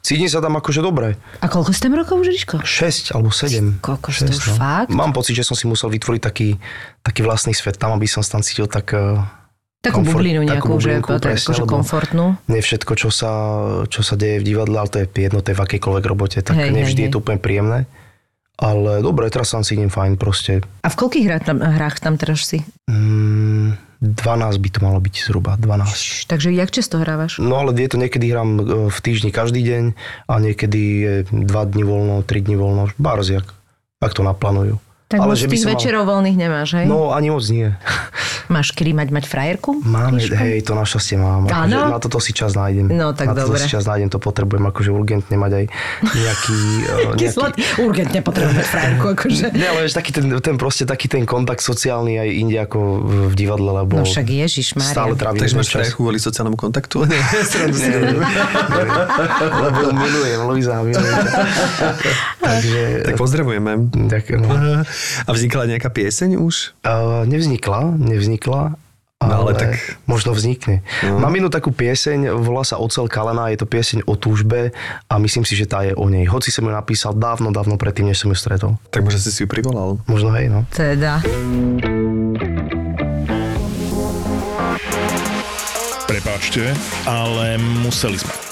cítim sa tam akože dobre. A koľko si tam rokov už, Ríško? 6 alebo 7. Koľko to už fakt? Mám pocit, že som si musel vytvoriť taký, taký vlastný svet tam, aby som sa tam cítil tak... eh, Takú komfort- bublinu nejakú, takú že bublinku, tak presne, akože komfortnú. Nie všetko, čo sa, čo sa deje v divadle, ale to je jedno, to je v akejkoľvek robote, tak hej, nevždy hej. je to úplne príjemné. Ale dobre, teraz sa cítim fajn proste. A v koľkých hrách tam, hrách tam teraz si? Mm, 12 by to malo byť zhruba, 12. Takže jak často hrávaš? No ale je to niekedy hrám e, v týždni každý deň a niekedy je 2 dní voľno, 3 dní voľno, barziak, ak to naplánujú. Tak ale že by tých som mal- večerov voľných nemáš, hej? No ani moc nie. Máš kedy mať, mať frajerku? Máme, Ríško? hej, to našťastie mám. Áno? Akože na toto si čas nájdem. No, tak na toto dobre. si čas nájdem, to potrebujem akože urgentne mať aj nejaký... e, Ty slat, urgentne potrebujem mať frajerku, akože. Nie, ale taký ten, ten proste taký ten kontakt sociálny aj inde ako v- divadle, lebo No však Ježiš, stále Mária. trávim Takže máš frajerku kvôli sociálnemu kontaktu? Nie, srandu si robím. Lebo milujem, Luisa, milujem. [laughs] Takže... Tak pozdravujeme. tak, no. [laughs] A vznikla nejaká pieseň už? Uh, nevznikla, nevznikla. No, ale ale tak- možno vznikne. No. Mám jednu takú pieseň, volá sa Ocel Kalena, je to pieseň o túžbe a myslím si, že tá je o nej. Hoci som ju napísal dávno, dávno predtým, než som ju stretol. Tak možno si si ju privolal. Možno hej, no. Teda. Prepáčte, ale museli sme.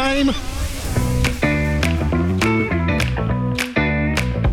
time.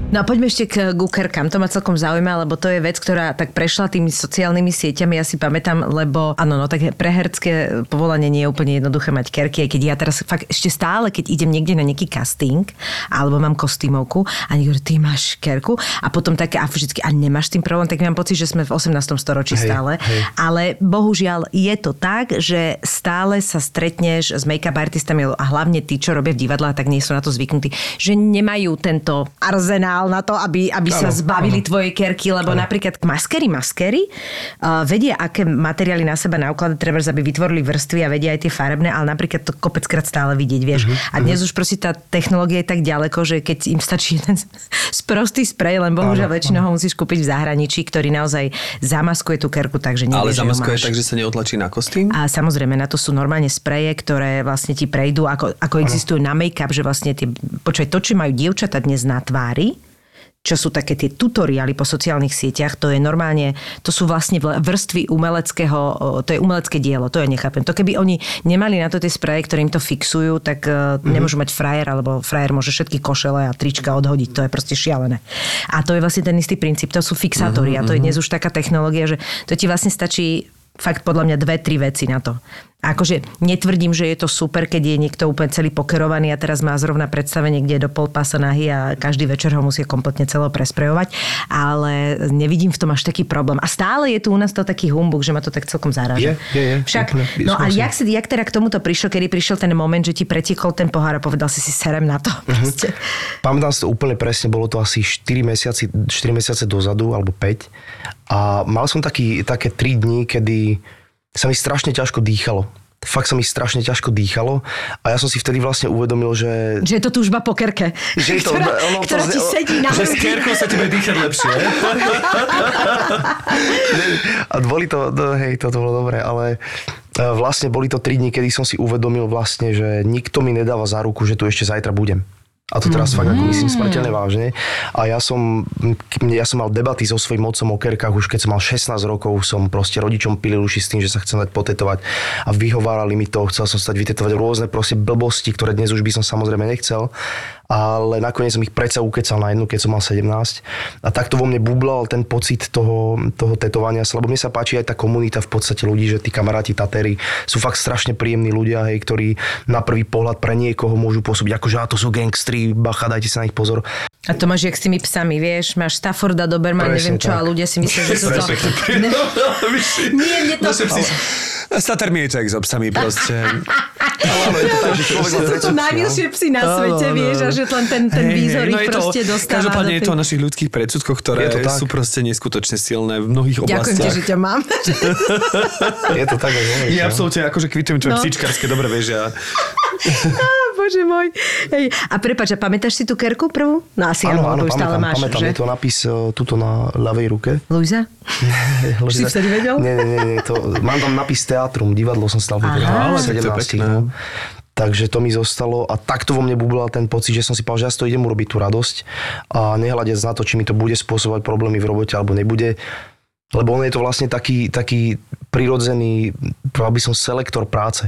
No a poďme ešte k gukerkám. To ma celkom zaujíma, lebo to je vec, ktorá tak prešla tými sociálnymi sieťami. Ja si pamätám, lebo áno, no tak pre hercké povolanie nie je úplne jednoduché mať kerky, aj keď ja teraz fakt ešte stále, keď idem niekde na nejaký casting, alebo mám kostýmovku a niekto ty máš kerku a potom také, a vždycky, a nemáš tým problém, tak mám pocit, že sme v 18. storočí Hej, stále. hej. Ale bohužiaľ je to tak, že stále sa stretneš s make-up artistami a hlavne tí, čo robia v divadle, tak nie sú na to zvyknutí, že nemajú tento arzenál na to, aby, aby sa Áno, zbavili tvojej kerky, lebo napríklad maskery, maskery uh, vedia, aké materiály na seba naukladať, treba, aby vytvorili vrstvy a vedia aj tie farebné, ale napríklad to kopeckrát stále vidieť, vieš. Mhm, A dnes už proste tá technológia je tak ďaleko, že keď im stačí [laughs] jeden sprostý sprej, len bohužiaľ väčšinou ho musíš kúpiť v zahraničí, ktorý naozaj zamaskuje tú kerku, takže nevieš, Ale zamaskuje tak, že sa neotlačí na kostým? A samozrejme, na to sú normálne spreje, ktoré vlastne ti prejdú, ako, ako existujú na make-up, že vlastne tie, počkaj, to, čo majú dievčata dnes na tvári, čo sú také tie tutoriály po sociálnych sieťach, to je normálne, to sú vlastne vl- vrstvy umeleckého, to je umelecké dielo, to ja nechápem. To keby oni nemali na to tie spreje, ktoré im to fixujú, tak mm-hmm. nemôžu mať frajer, alebo frajer môže všetky košele a trička odhodiť, to je proste šialené. A to je vlastne ten istý princíp, to sú fixátory mm-hmm. a to je dnes už taká technológia, že to ti vlastne stačí fakt podľa mňa dve, tri veci na to. Akože netvrdím, že je to super, keď je niekto úplne celý pokerovaný a teraz má zrovna predstavenie, kde je do pol nahy a každý večer ho musí kompletne celo presprejovať, ale nevidím v tom až taký problém. A stále je tu u nás to taký humbuk, že ma to tak celkom zaráža. Je, je, je. Však, Úplne, no a jak, si, jak teda k tomuto prišiel, kedy prišiel ten moment, že ti pretiekol ten pohár a povedal si si serem na to? Proste. Pamätám si to úplne presne, bolo to asi 4 mesiace, 4 mesiace dozadu, alebo 5. A mal som taký, také 3 dní, kedy sa mi strašne ťažko dýchalo. Fakt sa mi strašne ťažko dýchalo a ja som si vtedy vlastne uvedomil, že... Že je to túžba po kerke, [laughs] Že je to- ktorá, ono to ktorá zne- ti sedí na Že s kérkou sa ti bude dýchať lepšie. [laughs] A boli to, no, hej, toto bolo dobré, ale e, vlastne boli to 3 dní, kedy som si uvedomil vlastne, že nikto mi nedáva za ruku, že tu ešte zajtra budem. A to teraz fakt ako myslím smrteľne vážne. A ja som, ja som mal debaty so svojím otcom o kerkách už keď som mal 16 rokov, som proste rodičom pilil uši s tým, že sa chcem dať potetovať a vyhovárali mi to, chcel som sa dať vytetovať rôzne proste blbosti, ktoré dnes už by som samozrejme nechcel. Ale nakoniec som ich predsa ukecal na jednu, keď som mal 17. A takto vo mne bublal ten pocit toho, toho tetovania sa, lebo mne sa páči aj tá komunita v podstate ľudí, že tí kamaráti Tatery sú fakt strašne príjemní ľudia, hej, ktorí na prvý pohľad pre niekoho môžu pôsobiť ako, že to sú gangstri, bacha, dajte sa na nich pozor. A to máš jak s tými psami, vieš, máš Stafforda, Doberman, Presne neviem čo, tak. a ľudia si myslia, že sú [laughs] to... [laughs] Nie, mne to... Statermieček s obsami proste. Ale áno, je to tak, že človek sú to no. najmilšie psy na svete, Áno, áno, vieš, a že len ten, ten hej, výzor no ich je to- proste dostáva. Každopádne do je to o našich ľudských predsudkoch, ktoré Je to tak. sú proste neskutočne silné v mnohých Ďakujem ti, oblastiach. že ťa mám. Je to tak, ako hovoríš, no. absolútne, akože kvitujem, čo je No. psíčkarské, dobre vieš, ja... [laughs] Bože môj. Hej. A prepáč, a pamätáš si tú kerku prvú? No asi Áno, áno, už stále pamätám, máš, pamätám, že? je to napis e, tuto na ľavej ruke. Luisa? [laughs] Si vtedy vedel? Nie, nie, nie, nie to, mám tam napis teatrum, divadlo som stal Aha. Ale tak to je 17. pekné. no. Takže to mi zostalo a takto vo mne bublal ten pocit, že som si povedal, že ja si to idem urobiť tú radosť a nehľadiac na to, či mi to bude spôsobovať problémy v robote alebo nebude. Lebo on je to vlastne taký, taký prirodzený, by som, selektor práce.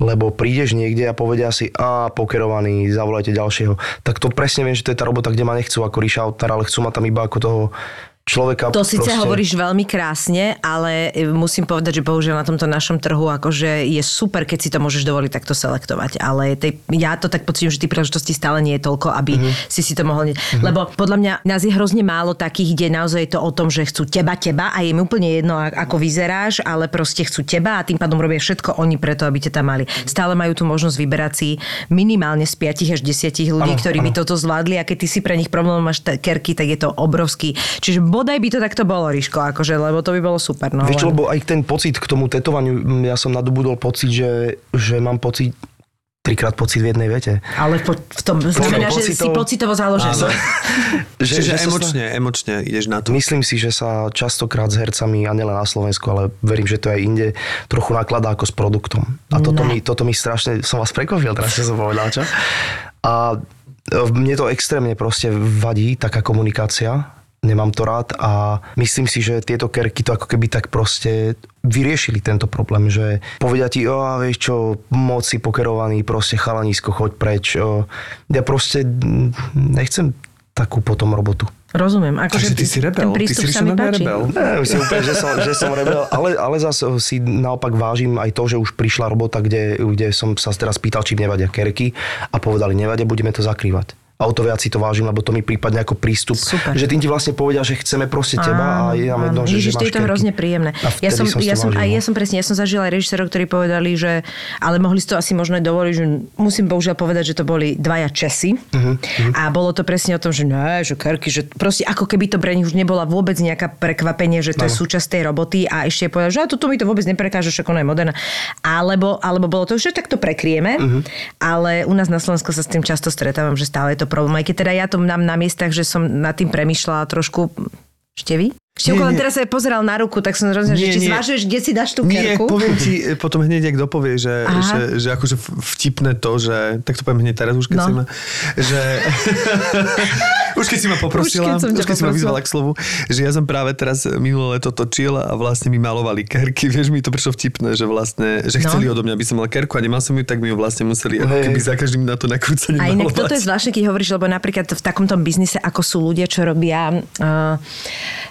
Lebo prídeš niekde a povedia si, a pokerovaný, zavolajte ďalšieho. Tak to presne viem, že to je tá robota, kde ma nechcú ako Autar, ale chcú ma tam iba ako toho človeka. To síce proste- hovoríš veľmi krásne, ale e, musím povedať, že bohužiaľ na tomto našom trhu akože je super, keď si to môžeš dovoliť takto selektovať. Ale tej, ja to tak pocítim, že tých príležitostí stále nie je toľko, aby Mhm. si si to mohol... Ne... Lebo podľa mňa nás je hrozne málo takých, kde naozaj je to o tom, že chcú teba, teba a je mi úplne jedno, ako vyzeráš, ale proste chcú teba a tým pádom robia všetko oni preto, aby ťa tam mali. Stále majú tu možnosť vyberať si minimálne z 5 až 10 ľudí, Áno, ktorí by áno. toto zvládli a keď ty si pre nich problém máš t- kerky, tak je to obrovský. Čiže bodaj by to takto bolo, Ríško, akože, lebo to by bolo super. No, Vieš len- lebo aj ten pocit k tomu tetovaniu, mm, ja som nadobudol pocit, že, že mám pocit, trikrát pocit v jednej vete. Ale po, v tom znamená, že si pocitov- pocitovo založený. [laughs] Že, Čiže že sa emočne, emočne ideš na to. Myslím si, že sa častokrát s hercami, a nielen na Slovensku, ale verím, že to aj inde, trochu nakladá ako s produktom. A toto, mi, toto mi strašne, som vás prekvapil, teraz som povedal, čo? A e, mne to extrémne proste vadí, taká komunikácia. Nemám to rád a myslím si, že tieto kerky to ako keby tak proste vyriešili tento problém, že povedia ti, o, a vieš čo, moci pokerovaný, proste chalanísko, choď preč. O, ja proste nechcem takú potom robotu. Rozumiem. Akože Takže ty si rebel, Ten ty prístup si sa mi páči. rebel. Ne, myslím úplne, že som, že som rebel, ale, ale zase si naopak vážim aj to, že už prišla robota, kde, kde som sa teraz pýtal, či nevadia kerky a povedali, nevadia, budeme to zakrývať. A o to viac si to vážim, lebo to mi prípadne ako prístup, Super. že tým ti vlastne povedia, že chceme proste teba a je nám jedno, že, že Ježiš, to máš je to kerky. hrozne príjemné. A Ja som, si ja som, vážil, aj no. ja som presne, ja som zažila aj režisérov, ktorí povedali, že ale mohli si to asi možno aj dovoliť, že musím bohužiaľ povedať, že to boli dvaja Česi Mhm, a bolo to presne o tom, že ne, že kerky, že proste ako keby to pre nich už nebola vôbec nejaká prekvapenie, že to je súčasť tej roboty a ešte povedal, že a toto mi to vôbec neprekáže, že ona je moderná. Alebo, alebo bolo to, že tak to prekrieme, Mhm. ale u nás na Slovensku sa s tým často stretávam, že stále je to problém. Aj keď teda ja to mám na miestach, že som nad tým premyšľala trošku Števy? Števko, Nie, len nie. teraz sa pozeral na ruku, tak som rozumel, že Nie, či nie. zvažuješ, kde si dáš tú Nie, kerku. poviem ti e, potom hneď, ak dopovie, že, Aha. že, že akože vtipné to, že, tak to poviem hneď teraz už, keď No. si ma, že, [laughs] už keď si ma poprosila, Už keď som už keď si ma vyzvala k slovu, že ja som práve teraz minulé leto točil a vlastne mi malovali kerky, [laughs] vieš, mi to prišlo vtipné, že vlastne, že No. chceli odo mňa, aby som mal kerku a nemal som ju, tak mi ju vlastne museli ako keby za každým na to nakrúcanie A inak toto je zvláštne, keď hovoríš, lebo napríklad v takomto biznise, ako sú ľudia, čo robia uh,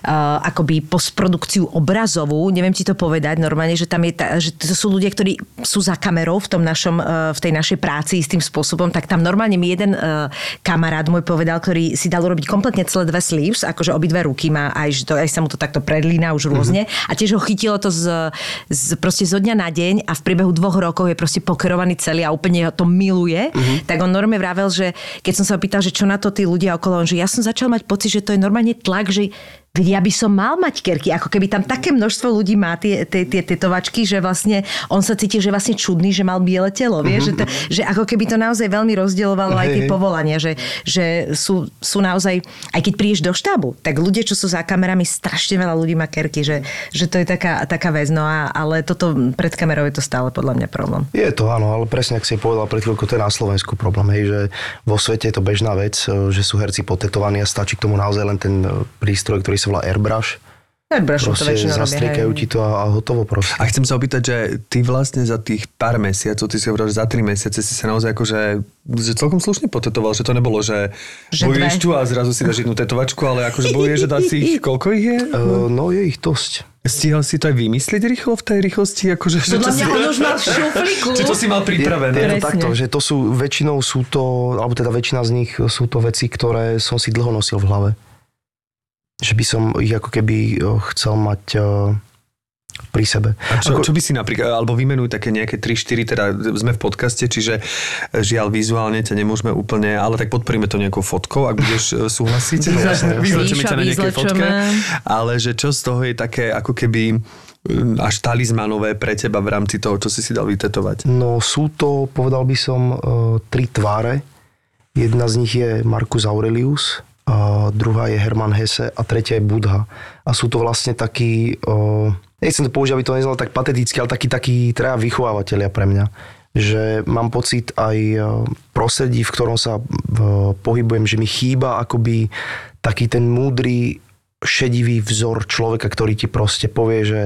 uh, akoby postprodukciu obrazovú, neviem ti to povedať normálne, že tam je, ta, že to sú ľudia, ktorí sú za kamerou v, tom našom, uh, v tej našej práci istým spôsobom, tak tam normálne mi jeden uh, kamarát môj povedal, ktorý si dal urobiť kompletne celé dve sleeves, akože obidve ruky má, aj, to, aj sa mu to takto predlína už rôzne. A tiež ho chytilo to z, z, proste zo dňa na deň a v priebehu dvoch rokov je proste pokerovaný celý a úplne to miluje, tak on normálne vravel, že keď som sa ho pýtal, že čo na to tí ľudia okolo, on, že ja som začal mať pocit, že to je normálne tlak, že ja by som mal mať kerky, ako keby tam také množstvo ľudí má tie, tie, tie tetovačky, že vlastne on sa cíti, že vlastne čudný, že mal biele telo, vieš, že, to, že ako keby to naozaj veľmi rozdielovalo aj tie povolania, že, že sú, sú naozaj, aj keď prídeš do štábu, tak ľudia, čo sú za kamerami, strašne veľa ľudí má kerky, že, že to je taká, taká vec, no a, ale toto pred kamerou je to stále podľa mňa problém. Je to áno, ale presne, ak si povedal pred chvíľkou, to je na Slovensku problém, hej, že vo svete je to bežná vec, že sú herci potetovaní a stačí k tomu naozaj len ten prístroj, ktorý sa volá airbrush Airbrushom to väčšinou zastriekajú ti to a, a hotovo proste. A chcem sa opýtať, že ty vlastne za tých pár mesiacov, ty si hovoril, že za tri mesiace si sa naozaj akože, že celkom slušne potetoval, že to nebolo, že, Že bojuješ tu a zrazu si dáš jednu tetovačku, ale akože bojuješ, že dáš si ich, [laughs] koľko ich je? Uh, no je ich dosť. Stihol si to aj vymyslieť rýchlo v tej rýchlosti? Akože, že mňa si, on už mal v šuflíku. Či to si mal Je, pripravené? je to Presne. takto, že to sú, väčšinou sú to, alebo teda väčšina z nich sú to veci, ktoré som si dlho nosil v hlave. Že by som ich ako keby chcel mať pri sebe. A čo, Ako- čo by si napríklad, alebo vymenuj také nejaké 3-4, teda sme v podcaste, čiže žiaľ vizuálne ťa nemôžeme úplne, ale tak podporíme to nejakou fotkou, ak budeš e, súhlasiť. Jasné, jasné. Vyzlečíme ťa na Vyzlečeme. fotke. Ale že čo z toho je také ako keby mm, až talizmanové pre teba v rámci toho, čo si si dal vytetovať? No sú to, povedal by som, tri tváre. Jedna z nich je Marcus Aurelius, a druhá je Hermann Hesse a tretia je Budha. A sú to vlastne takí, o, nechcem to použiť, aby to neznalo tak pateticky, ale takí, takí traja vychovávateľia pre mňa. Že mám pocit aj prostredí, v ktorom sa pohybujem, že mi chýba akoby taký ten múdry, šedivý vzor človeka, ktorý ti proste povie, že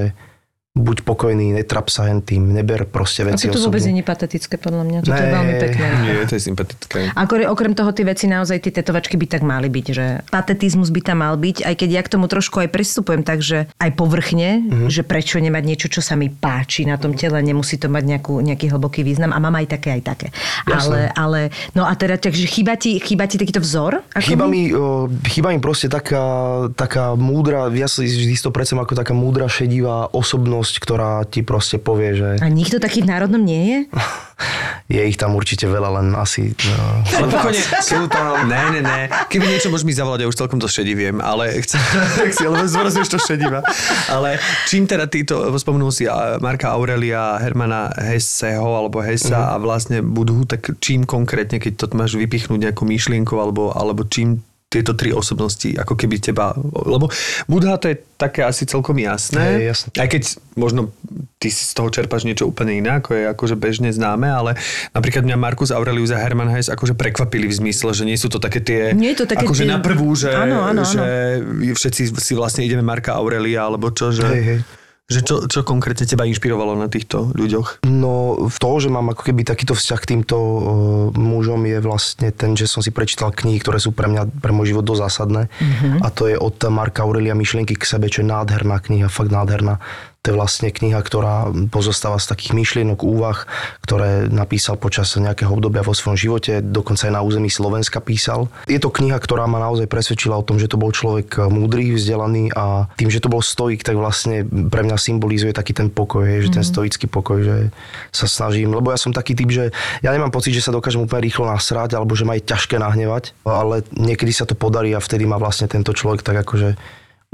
buď pokojný, netrap sa hen tým, neber proste A veci to vôbec nie je patetické, podľa mňa. Toto je veľmi pekné. Nie, to je sympatické. Ako, okrem toho, tie veci naozaj, tie tetovačky by tak mali byť, že patetizmus by tam mal byť, aj keď ja k tomu trošku aj pristupujem, takže aj povrchne, Mhm. že prečo nemať niečo, čo sa mi páči na tom tele, nemusí to mať nejakú, nejaký hlboký význam a mám aj také, aj také. Ale, ale, no a teda, takže chýba ti, chýba ti takýto vzor? Chýba mi, o, chýba mi proste taká, taká múdra, ja si vždy to predstavím ako taká múdra, šedivá osobnosť, ktorá ti proste povie, že A nikto taký v národnom nie je? [laughs] je ich tam určite veľa, len asi... No, Ale pokojne, sú tam... Ne, ne, ne. Keby niečo môžeš mi zavolať, ja už celkom to šediviem, ale chcem... [laughs] lebo zvorazuješ to šediva. Ale čím teda títo, spomenul si Marka Aurelia, Hermana Hesseho alebo Hessa a vlastne Budhu, tak čím konkrétne, keď to máš vypichnúť nejakú myšlienku alebo, alebo čím tieto tri osobnosti, ako keby teba... Lebo Budha to je také asi celkom jasné. Hej, jasné. Aj keď možno ty si z toho čerpáš niečo úplne iné, ako je akože bežne známe, ale napríklad mňa Markus Aurelius a Hermann Hesse akože prekvapili v zmysle, že nie sú to také tie... Nie je to také akože tie- na prvú, že, Áno, áno, áno. že všetci si vlastne ideme Marka Aurelia, alebo čo, že... Hej, hej. Že čo, čo konkrétne teba inšpirovalo na týchto ľuďoch? No v toho, že mám ako keby takýto vzťah k týmto uh, mužom je vlastne ten, že som si prečítal knihy, ktoré sú pre mňa, pre môj život dosť zásadné. Mm-hmm. A to je od Marka Aurelia Myšlienky k sebe, čo je nádherná kniha, fakt nádherná. To je vlastne kniha, ktorá pozostáva z takých myšlienok, úvah, ktoré napísal počas nejakého obdobia vo svojom živote, dokonca aj na území Slovenska písal. Je to kniha, ktorá ma naozaj presvedčila o tom, že to bol človek múdry, vzdelaný a tým, že to bol stoik, tak vlastne pre mňa symbolizuje taký ten pokoj, že ten stoický pokoj, že sa snažím, lebo ja som taký typ, že ja nemám pocit, že sa dokážem úplne rýchlo nasrať, alebo že ma je ťažké nahnevať, ale niekedy sa to podarí a vtedy ma vlastne tento človek tak akože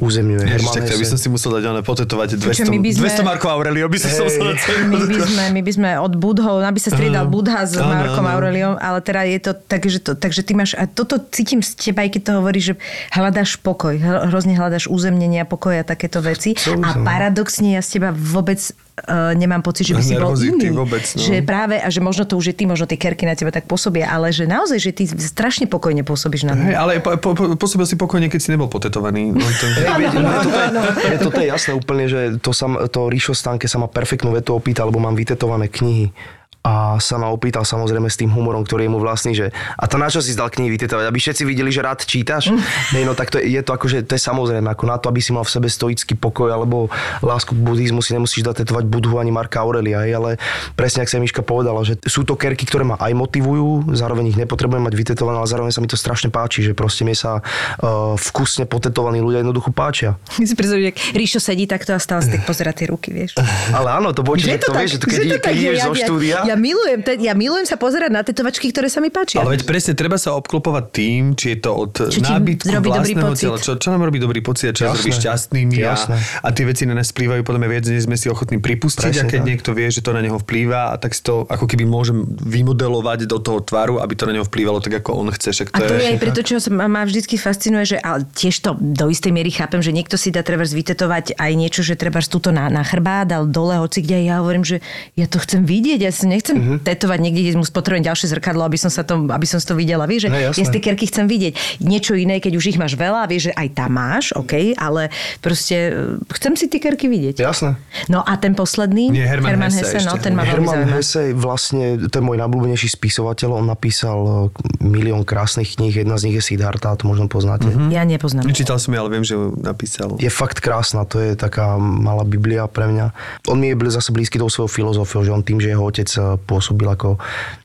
uzemňuje. Ježiš, Herman tak by som si musel dať ale potetovať 200, my by sme- 200 Markov Aurelio, by som Hej. hey. musel dať celý My by sme, my by sme od Budhov, aby sa striedal Budha s Áno, Markom áno. Aureliom, ale teda je to tak, že, to, takže ty máš, a toto cítim z teba, aj keď to hovoríš, že hľadáš pokoj, hr- hrozne hľadáš uzemnenie a pokoj a takéto veci. A som. paradoxne ja z teba vôbec uh, nemám pocit, že by si bol iný. vôbec, no. Že práve, a že možno to už je ty, možno tie kerky na teba tak pôsobia, ale že naozaj, že ty strašne pokojne pôsobíš na mňa. ale po, po, po, pôsobil si pokojne, keď si nebol potetovaný. No, to... Toto, je, toto je jasné úplne, že to, sam, to Ríšo Stanke sa ma perfektnú vetu opýtal, lebo mám vytetované knihy. A sa ma opýtal samozrejme s tým humorom, ktorý je mu vlastný, že a to na čo si zdal knihy vytetovať? Aby všetci videli, že rád čítaš? Nej, no tak to je, je to akože, to je samozrejme, ako na to, aby si mal v sebe stoický pokoj alebo lásku k buddhizmu, si nemusíš dať tetovať Budhu ani Marka Aurelia, ale presne, ak sa Miška povedala, že sú to kerky, ktoré ma aj motivujú, zároveň ich nepotrebujem mať vytetované, ale zároveň sa mi to strašne páči, že proste mi sa uh, vkusne potetovaní ľudia jednoducho páčia. My si predstavujem, Ríšo sedí takto a stále si tak pozera tie ruky, vieš. Ale áno, to bočí, že to, vieš, že to, keď, to keď tak ideš Ja- zo štúdia. Ja, milujem, te, ja milujem sa pozerať na tetovačky, ktoré sa mi páčia. Ale veď presne, treba sa obklopovať tým, či je to od Čo nábytku vlastného tela. Čo, čo nám robí dobrý pocit a čo nás robí šťastnými a, a tie veci na nás vplývajú podľa mňa viac, než sme si ochotní pripustiť Presne a keď tak. niekto vie, že to na neho vplýva a tak si to ako keby môžem vymodelovať do toho tvaru, aby to na neho vplývalo tak, ako on chce. Však A to je aj je preto, čo ma, ma vždycky fascinuje, že ale tiež to do istej miery chápem, že niekto si dá treba vytetovať aj niečo, že treba túto na, na chrbát, ale dole, hoci kde ja hovorím, že ja to chcem vidieť, ja si nechcem nechcem uh-huh. tetovať niekde, kde mu potrebujem ďalšie zrkadlo, aby som, sa to, aby som to videla. Vieš, že No, ja stikerky chcem vidieť. Niečo iné, keď už ich máš veľa, vieš, že aj tam máš, OK, ale proste e, chcem si tikerky vidieť. Jasné. No a ten posledný, Nie, Hermann Hesse no ešte. ten ma Herman. Hesse, vlastne, to je môj najblúbenejší spisovateľ, on napísal e, milión krásnych kníh, jedna z nich je Siddhartha, to možno poznáte. Mhm. Ja nepoznám. Nečítal som ju, ale viem, že ju napísal. Je fakt krásna, to je taká malá biblia pre mňa. On mi je zase blízky tou svojou filozofiou, že on tým, že jeho otec e, pôsobil ako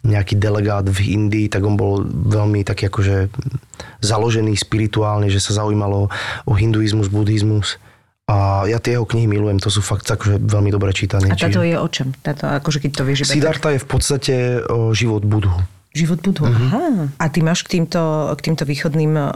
nejaký delegát v Indii, tak on bol veľmi taký akože založený spirituálne, že sa zaujímalo o hinduizmus, buddhizmus. A ja tie jeho knihy milujem, to sú fakt akože veľmi dobré čítanie. A táto čiže- je o čom? Táto, akože keď to vieš, iba tak. Siddhartha je v podstate o, život Budhu. Život budú. Mhm. Aha. A ty máš k týmto, k týmto východným uh,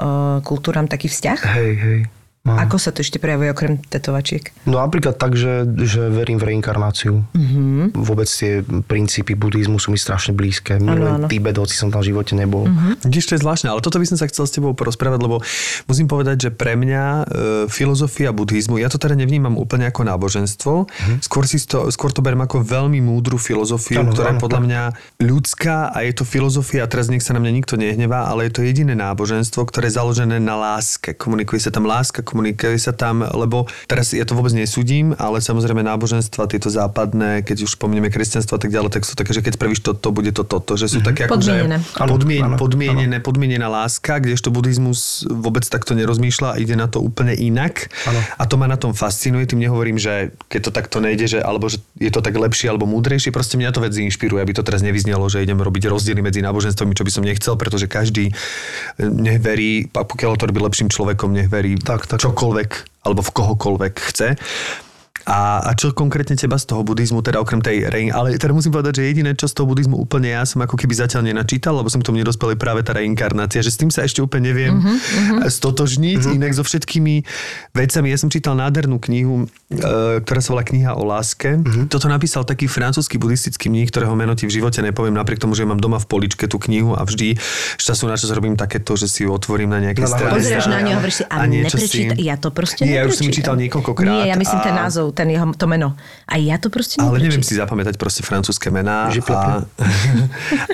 kultúram taký vzťah? Hej, hej. Mám. Ako sa to ešte prejavuje okrem tetovačiek? No napríklad tak, že, že verím v reinkarnáciu. Mm-hmm. Vôbec tie princípy buddhizmu sú mi strašne blízke. Milujem. Tibet, hoci som tam v živote nebol. Mm-hmm. Vidíš, to je zvláštne, ale toto by som sa chcel s tebou porozprávať, lebo musím povedať, že pre mňa e, filozofia buddhizmu, ja to teda nevnímam úplne ako náboženstvo, skôr, si to, skôr to beriem ako veľmi múdru filozofiu, ktorá je podľa tak. mňa ľudská a je to filozofia, a teraz nech sa na mňa nikto nehnevá, ale je to jediné náboženstvo, ktoré je založené na láske. Komunikuje sa tam láska, komunikuje sa tam, lebo teraz ja to vôbec nesúdim, ale samozrejme náboženstva, tieto západné, keď už spomíname kresťanstvo a tak ďalej, tak sú také, že keď spravíš toto, bude to toto, že sú také ako, že Podmienené. Áno, podmien, podmienené, podmienená láska, kdežto buddhizmus vôbec takto nerozmýšľa a ide na to úplne inak. Áno. A to ma na tom fascinuje. Tým nehovorím, že keď to takto nejde, že, alebo že je to tak lepšie alebo múdrejšie, proste mňa to vec inšpiruje, aby to teraz nevyznelo, že idem robiť rozdiely medzi náboženstvami, čo by som nechcel, pretože každý eh, nech verí, a pokiaľ to robí lepším človekom, nech verí Tak, tak. Čokoľvek alebo v kohokoľvek chce. A, a čo konkrétne teba z toho buddhizmu, teda okrem tej rein, ale teda musím povedať, že jediné, čo z toho buddhizmu úplne ja som ako keby zatiaľ nenačítal, lebo som k tomu nedospel práve tá reinkarnácia, že s tým sa ešte úplne neviem uh-huh, stotožniť, uh-huh. inak so všetkými vecami. Ja som čítal nádhernú knihu, e, ktorá sa volá Kniha o láske. Uh-huh. Toto napísal taký francúzsky buddhistický mních, ktorého meno ti v živote nepoviem, napriek tomu, že mám doma v poličke tú knihu a vždy z času na čas robím takéto, že si ju otvorím na nejaké No, strane. Pozrieš na ňu a hovoríš si, a, niečo neprečíta, ja to proste Nie, ja už som ju čítal niekoľkokrát. Nie, ja myslím ten a- názov, ten jeho, to meno. A ja to proste ale neviem si zapamätať proste francúzske mená. A,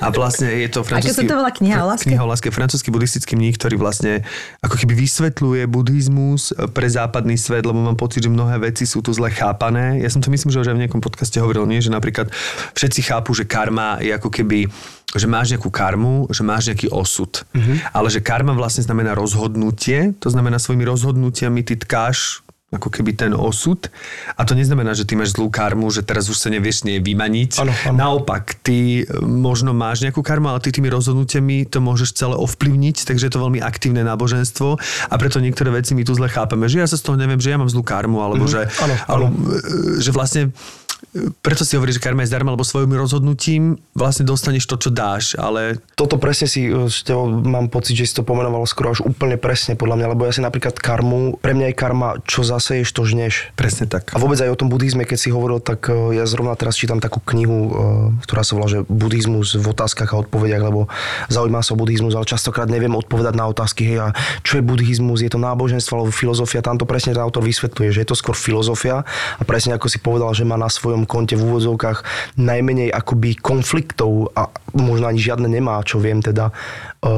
a vlastne je to francúzsky... to volá? Kniha o láske? Kniha o láske. Francúzsky buddhistický mních, ktorý vlastne ako keby vysvetľuje buddhizmus pre západný svet, lebo mám pocit, že mnohé veci sú tu zle chápané. Ja som to myslím, že už aj v nejakom podcaste hovoril, nie? že napríklad všetci chápu, že karma je ako keby že máš nejakú karmu, že máš nejaký osud. Mm-hmm. Ale že karma vlastne znamená rozhodnutie, to znamená svojimi rozhodnutiami ty tkáš ako keby ten osud. A to neznamená, že ty máš zlú karmu, že teraz už sa nevieš nej vymaniť. Áno, áno. Naopak, ty e, možno máš nejakú karmu, ale ty tými rozhodnutiami to môžeš celé ovplyvniť, takže je to veľmi aktívne náboženstvo a preto niektoré veci my tu zle chápeme, že ja sa z toho neviem, že ja mám zlú karmu, alebo mm, že, áno, alebo, e, že vlastne e, preto si hovorí, že karma je zdarma, lebo svojim rozhodnutím vlastne dostaneš to, čo dáš, ale Toto presne si, e, s tebou mám pocit, že si to pomenoval skoro až úplne presne podľa mňa, lebo ja si napríklad karmu, pre mňa je karma, čo zaseješ, to žneš. presne tak. A vôbec aj o tom buddhizme, keď si hovoril, tak e, ja zrovna teraz čítam takú knihu, e, ktorá sa volá, že buddhizmus v otázkach a odpovediach, lebo zaujíma sa o buddhizmus, ale častokrát neviem odpovedať na otázky, hej, a čo je buddhizmus, je to náboženstvo alebo filozofia, tam to presne ten autor vysvetľuje, že je to skôr filozofia a presne ako si povedal, že má na svojom konte v úvodzovkách najmenej akoby konfliktov a možno ani žiadne nemá, čo viem teda, e,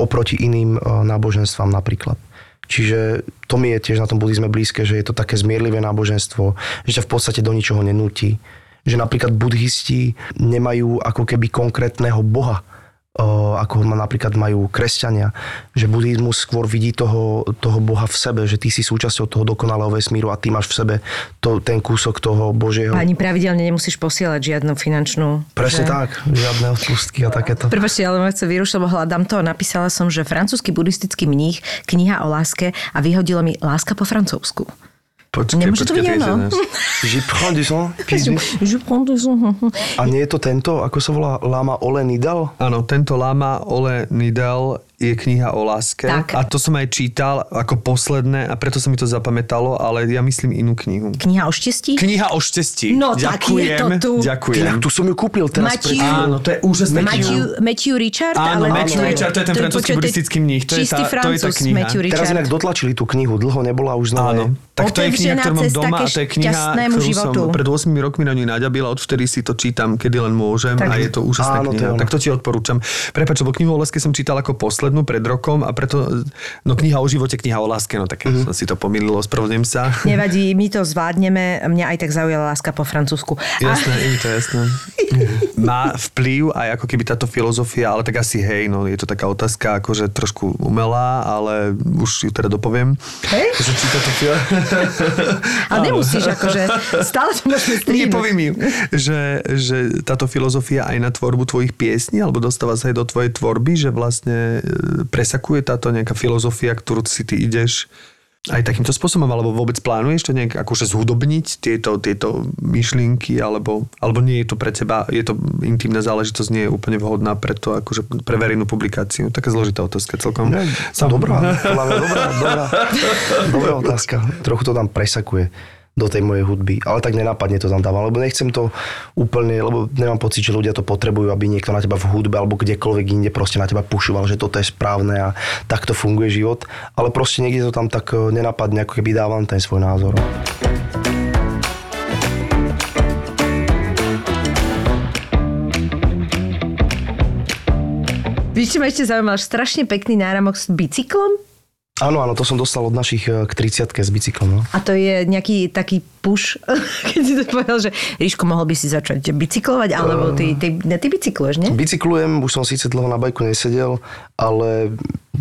oproti iným e, náboženstvám napríklad. Čiže to mi je tiež na tom buddhizme blízke, že je to také zmierlivé náboženstvo, že ťa v podstate do ničoho nenúti. Že napríklad buddhisti nemajú ako keby konkrétneho boha, ako ho ma- napríklad majú kresťania. Že buddhizmus skôr vidí toho, toho boha v sebe, že ty si súčasťou toho dokonalého vesmíru a ty máš v sebe to, ten kúsok toho božieho. Ani pravidelne nemusíš posielať žiadnu finančnú... Presne že- tak, žiadne odpustky a takéto. Prepačte, ale môj chce vyrušiť, lebo hľadám to. Napísala som, že francúzsky buddhistický mních, kniha o láske a vyhodilo mi láska po francúzsku. Nemôže to byť ono? Je prends du du- Je prends du sang. A nie je to tento, ako sa volá, Lama Ole Nidal? Áno, tento Lama Ole Nidal je kniha o láske. Tak. A to som aj čítal ako posledné a preto sa mi to zapamätalo, ale ja myslím inú knihu. Kniha o štestí? Kniha o štestí. No, tak je to tu. Ďakujem. Inak tu som ju kúpil teraz Matthew- pred Áno, to je úžasná Matthew, kniha. Matthew Richard? Áno, ale Matthew je- Richard, to je ten francúzsky počkaj, buddhistický mních, to je tá- to je tá kniha. Matthew Teraz inak dotlačili tú knihu, dlho nebola už znova. Áno. Tak to je kniha, ktorú mám doma a to je kniha, ktorú životu. som pred 8 rokmi na ňu naďabila, odvtedy si to čítam, kedy len môžem Tak- a je to úžasná Áno, to je kniha. tak to ti odporúčam. Prepač, lebo knihu o láske som čítal ako poslednú pred rokom a preto, no kniha o živote, kniha o láske, no tak Mhm. som si to pomýlil, ospravedlňujem sa. Nevadí, my to zvládneme. Mňa aj tak zaujala láska po francúzsku. A Jasné, je mi to jasné. [laughs] Má vplyv aj ako keby táto filozofia, ale tak asi hej, no je to taká otázka akože trošku umelá, ale už ju teda dopoviem. Hej? Že či táto fil- ale nemusíš, akože stále to môžeme Nie, poviem im, že, že táto filozofia aj na tvorbu tvojich piesní, alebo dostáva sa aj do tvojej tvorby, že vlastne e, presakuje táto nejaká filozofia, ktorú si ty ideš aj takýmto spôsobom, alebo vôbec plánuješ to nejak akože zhudobniť tieto, tieto myšlienky, alebo, alebo nie je to pre teba, je to intimná záležitosť, nie je úplne vhodná pre to, akože pre verejnú publikáciu. Taká zložitá otázka celkom. Ne, Sam- dobrá, [laughs] mňa dobrá, dobrá, dobrá otázka. Trochu to tam presakuje do tej mojej hudby, ale tak nenápadne to tam dávam, lebo nechcem to úplne, lebo nemám pocit, že ľudia to potrebujú, aby niekto na teba v hudbe alebo kdekoľvek inde proste na teba pušoval, že toto je správne a takto funguje život, ale proste niekde to tam tak eh, nenápadne, ako keby dávam ten svoj názor. Víš, čo ma ešte zaujímalo? Strašne pekný náramok s bicyklom. Áno, áno, to som dostal od našich eh, k 30 s bicyklom. No. A to je nejaký taký push, [laughs] keď si to povedal, že Ríško, mohol by si začať bicyklovať, alebo ty, ty, ne, ty bicykluješ, nie? Bicyklujem, už som síce dlho na bajku nesedel, ale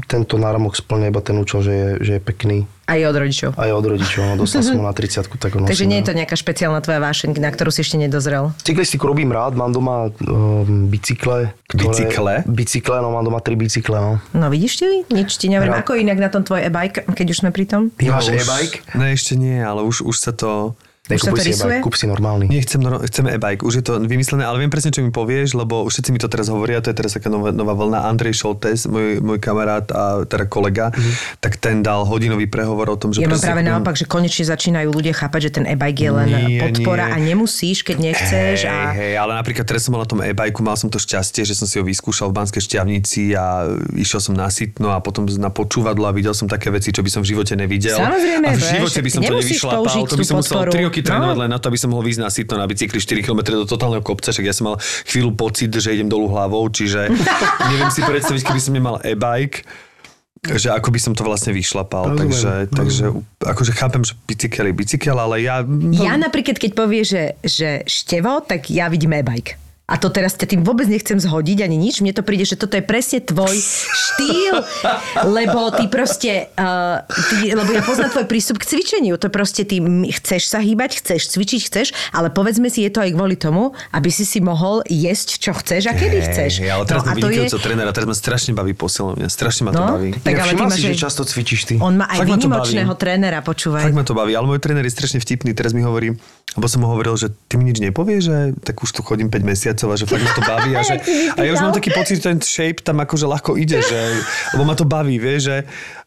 tento náramok splňa iba ten účel, že je, že je pekný. Aj od rodičov. Aj od rodičov, no dostal som ho na 30 tak ho nosím. [laughs] Takže nie je no. to nejaká špeciálna tvoja vášeň, na ktorú si ešte nedozrel. Cyklistiku robím rád, mám doma um, bicykle. Bicykle? Bicykle, no mám doma tri bicykle, no. No vidíš ty? Nič ti neviem. Rád. Ako inak na tom tvoj e-bike, keď už sme pri tom? Ty máš No, už- e-bike? Ne, ešte nie, ale už, už sa to... Už Nekupuj si e-bike, kúp si normálny. Nie, chcem, chceme e-bike, už je to vymyslené, ale viem presne, čo mi povieš, lebo všetci mi to teraz hovoria, to je teraz taká nová, nová vlna. Andrej Šoltes, môj, môj kamarát a teda kolega, mm-hmm. tak ten dal hodinový prehovor o tom, že... Ja mám presne práve naopak, že konečne začínajú ľudia chápať, že ten e-bike je len Nie, podpora nie. a nemusíš, keď nechceš. Hej, a... hej, ale napríklad teraz som mal na tom e-bajku, mal som to šťastie, že som si ho vyskúšal v Banskej šťavnici a išiel som na sitno a potom na počúvadlo a videl som také veci, čo by som v živote nevidel. Samozrejme, a v živote by som to nevyšlapal. To by som musel podporu. 3 roky trénovať No. len na to, aby som mohol výjsť na sitno na bicykli 4 km do totálneho kopca, však ja som mal chvíľu pocit, že idem dolu hlavou, čiže [laughs] neviem si predstaviť, keby som nemal e-bike, že ako by som to vlastne vyšlapal. Rozumiem. Takže, takže akože chápem, že bicykel je bicykel, ale ja... Ja napríklad, keď povie, že, že števo, tak ja vidím e-bike. A to teraz ťa tým vôbec nechcem zhodiť ani nič. Mne to príde, že toto je presne tvoj štýl, lebo ty proste, uh, ty, lebo ja poznám tvoj prístup k cvičeniu. To proste ty chceš sa hýbať, chceš cvičiť, chceš, ale povedzme si, je to aj kvôli tomu, aby si si mohol jesť, čo chceš a kedy chceš. Hej, ale teraz no, no, a to je, trénera, teraz ma strašne baví posilovňa, strašne ma to No, baví. tak ja ale ty máš si, že často cvičíš ty. on má aj Fakt výnimočného trénera, počúvaj. Fakt ma to baví, ale môj tréner je strašne vtipný, teraz mi hovorí, lebo som mu hovoril, že ty mi nič nepovieš, že tak už tu chodím 5 mesiacov a že fakt ma to baví a, [laughs] že, a ja už mám taký pocit, že ten shape tam akože ľahko ide, že, lebo ma to baví, vieš, že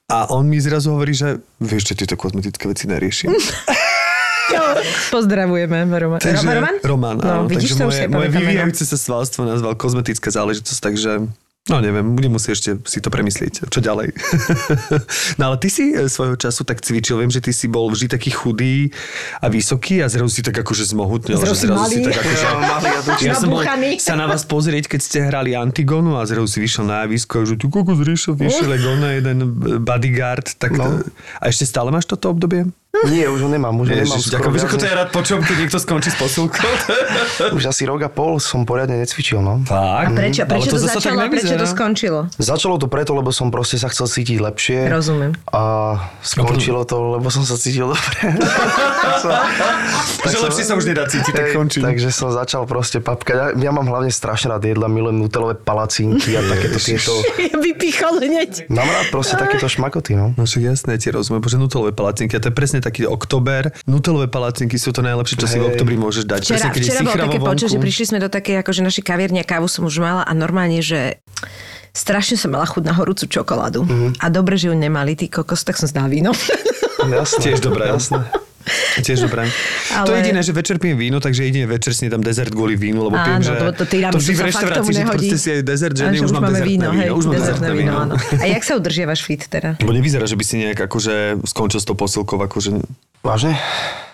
a on mi zrazu hovorí, že vieš, že tieto kozmetické veci neriešim. [laughs] Pozdravujeme, Roman. Takže, Roman? Roman, no, áno, vidíš, takže moje, moje vyvíjajúce sa svalstvo nazval kozmetická záležitosť, takže No neviem, budem musieť ešte si to premyslieť, čo ďalej. [laughs] no ale ty si e, svojho času tak cvičil, viem, že ty si bol vždy taký chudý a vysoký a zrazu si tak akože zmohutnil. Zrazu malý. si tak akože... [laughs] ja som bol sa na vás pozrieť, keď ste hrali Antigonu a zrazu si vyšiel na javisko a že tu kokos riešil, vyšiel ako ona jeden bodyguard. Tak No. A ešte stále máš toto obdobie? Nie, už ho nemám, už ho nemám. Ježiš, skoro ďakujem, viac ako to ja rád počujem, keď niekto skončí s posilkou. [laughs] Už asi rok a pol som poriadne necvičil, no. Fakt? A prečo, Ale prečo to, tak začalo a prečo to skončilo? Začalo to preto, lebo som proste sa chcel cítiť lepšie. Rozumiem. A skončilo to, lebo som sa cítil dobre. [laughs] Takže lepšie sa už nedá cítiť, tak končím. Takže som začal proste papkať. Ja, ja mám hlavne strašne rád jedla, milujem nutelové palacinky a takéto tieto... [laughs] Vypichol hneď. Mám rád proste takéto šmakoty, no. No však jasné, ti rozumiem, bože nutelové palacinky, a to je presne taký oktober. Nutelové palacinky sú to najlepšie, čo si v Hej. oktobri môžeš dať. Včera, presne, včera bolo také počas, že prišli sme do takej akože našej kaviarne a kávu som už mala a normálne, že strašne som mala chuť na horúcu čokoládu. Mhm. A dobre, že ju nemali, ty kokos, tak som zdala víno. Jasné. Tiež dobré. Jasné. Tiež dobré. Ale- To je jediné, že večer pijem víno, takže jedine večer si nedám dezert kvôli vínu, lebo pijem, Áno, že to, to, ty to vždy v reštaurácii, že proste si aj dezert, že A nie, už mám dezertné víno, hej, Už mám dezertné víno, áno. áno. A jak sa udržiavaš fit teda? Lebo nevyzerá, že by si nejak akože skončil s tou posilkou, akože Vážne?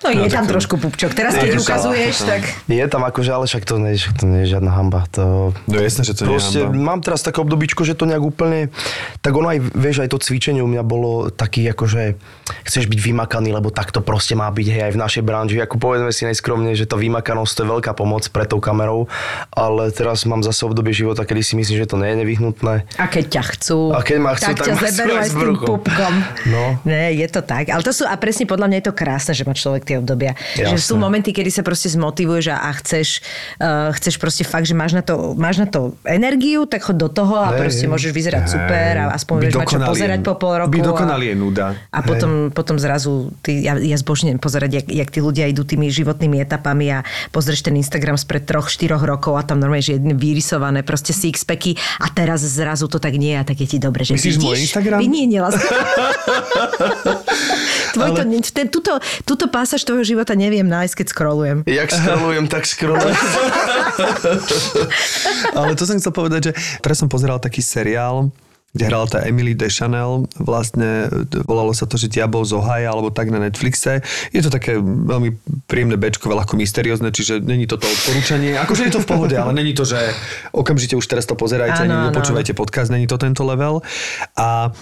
No je tam trošku pupčok. Teraz keď Je, ukazuješ, tak... Je tam akože, ale však to nie, to nie je žiadna hamba. To, No jasné, že to nie je Proste hamba. mám teraz také obdobíčko, že to nejak úplne, tak ono aj, vieš, aj to cvičenie u mňa bolo taký, akože chceš byť vymakaný, lebo tak to proste má byť, hej, aj v našej branži, ako povedzme si najskromne, že to vymakanosť to je veľká pomoc pred tou kamerou, ale teraz mám zase obdobie života, kedy si myslím, že to nie je nevyhnutné. A keď ťa chcú, A keď ma chcú, tak, tak ťa zeberú aj s tým pupkom. No. Ne, je to tak. Ale to sú, a presne podľa mňa je to krásne, že má človek tie obdobia. Že sú momenty, kedy sa proste zmotivuješ a, a chceš, uh, chceš proste fakt, že máš na, to, máš na to energiu, tak chod do toho a Hej, proste môžeš vyzerať super a aspoň vieš mať čo pozerať po pol roku. Byť a- dokonalý je nuda. A potom, potom zrazu, ty, ja, ja zbožňujem pozerať, jak, jak tí ľudia idú tými životnými etapami a pozrieš ten Instagram spred troch, štyroch rokov a tam normálne, že jedné vyrysované proste sixpacky a teraz zrazu to tak nie a tak je ti dobre, že Myslíš vidíš? môj Instagram? Vy nie, [laughs] Tvoj to, nie- ten, túto, túto pásaž tvojho života neviem nájsť, keď scrollujem. Jak scrollujem, tak scrollujem. [laughs] Ale to som chcel povedať, že teraz som pozeral taký seriál, kde hrala tá Emily Deschanel, vlastne e, volalo sa to, že Diabol z Ohaja, alebo tak na Netflixe. Je to také veľmi príjemné bečko, ľahko mysteriózne, čiže není to to odporúčanie. Akože je to v pohode, ale není to, že okamžite už teraz to pozerajte, ani počúvajte podcast, není to tento level. A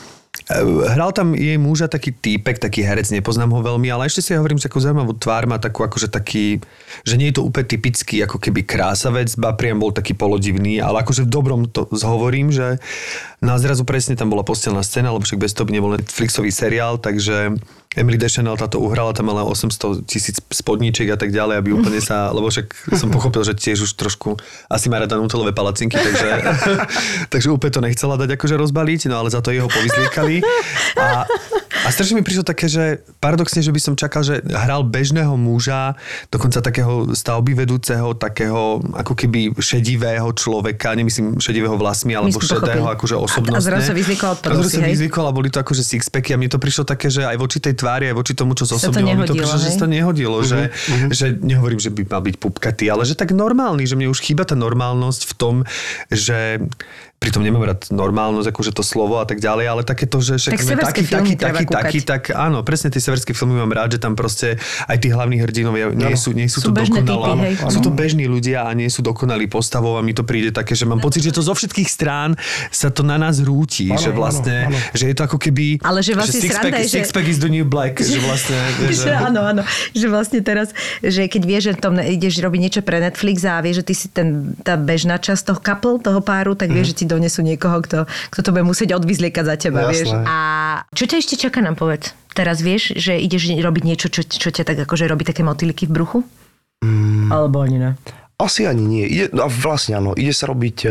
Hral tam jej muža taký týpek, taký herec, nepoznám ho veľmi, ale ešte si hovorím, že takú zaujímavú tvár má takú akože taký, že nie je to úplne typický ako keby krásavec, ba priam bol taký polodivný, ale akože v dobrom to zhovorím, že na zrazu presne tam bola postelná scéna, lebo však bez toho by nebol Netflixový seriál, takže Emily Deschanel táto uhrala tam ale 800 tisíc spodníčiek a tak ďalej, aby úplne sa, [laughs] lebo však som pochopil, že tiež už trošku asi má rada nutelové palacinky, takže, [laughs] takže úplne to nechcela dať akože rozbaliť, no ale za to jeho povyzliekali. A, a strašne mi prišlo také, že paradoxne, že by som čakal, že hral bežného muža, dokonca takého stavby vedúceho, takého ako keby šedivého človeka, nemyslím šedivého vlasmi, alebo Myslím, šedého pochopil. akože a osobnostne. zrazu sa vyzvykol od A zrazu sa vyzvykol a boli to akože sixpacky a mne to prišlo také, že aj voči tej tvári, aj voči tomu, čo to zosobňoval, mi to nehodilo, prišlo, že sa to nehodilo, že, že nehovorím, že by mal byť pupkatý, ale že tak normálny, že mne už chýba tá normálnosť v tom, že pritom nemám rád normálnosť, akože to slovo a tak ďalej, ale takéto, že však Tak sme severské taký, filmy taký, taký, taký, tak áno, presne tie severské filmy mám rád, že tam proste aj tí hlavní hrdinovia nie sú, nie sú, Sú to hej. Sú to bežní ľudia a nie sú dokonalí postavou a mi to príde také, že mám pocit, že to zo všetkých strán sa to na nás rúti, Áno, že vlastne, áno, že je to ako keby... Ale že vlastne six-pack, sranda je, že- is the new black, že [laughs] vlastne... [laughs] že áno, áno. Že vlastne teraz, že keď vieš, že tom ideš robiť niečo pre Netflix a vieš, že ty si ten, tá bežná časť toho couple, toho páru, tak vieš, že ti donesú niekoho, kto, kto to bude musieť odvyzliekať za teba, Jasné. vieš. A čo ťa ešte čaká nám povedz? Teraz vieš, že ideš robiť niečo, čo, čo ťa tak akože robí také motýliky v bruchu? Mm. Alebo ani ne. Asi ani nie. Ide, no vlastne áno, ide sa robiť o,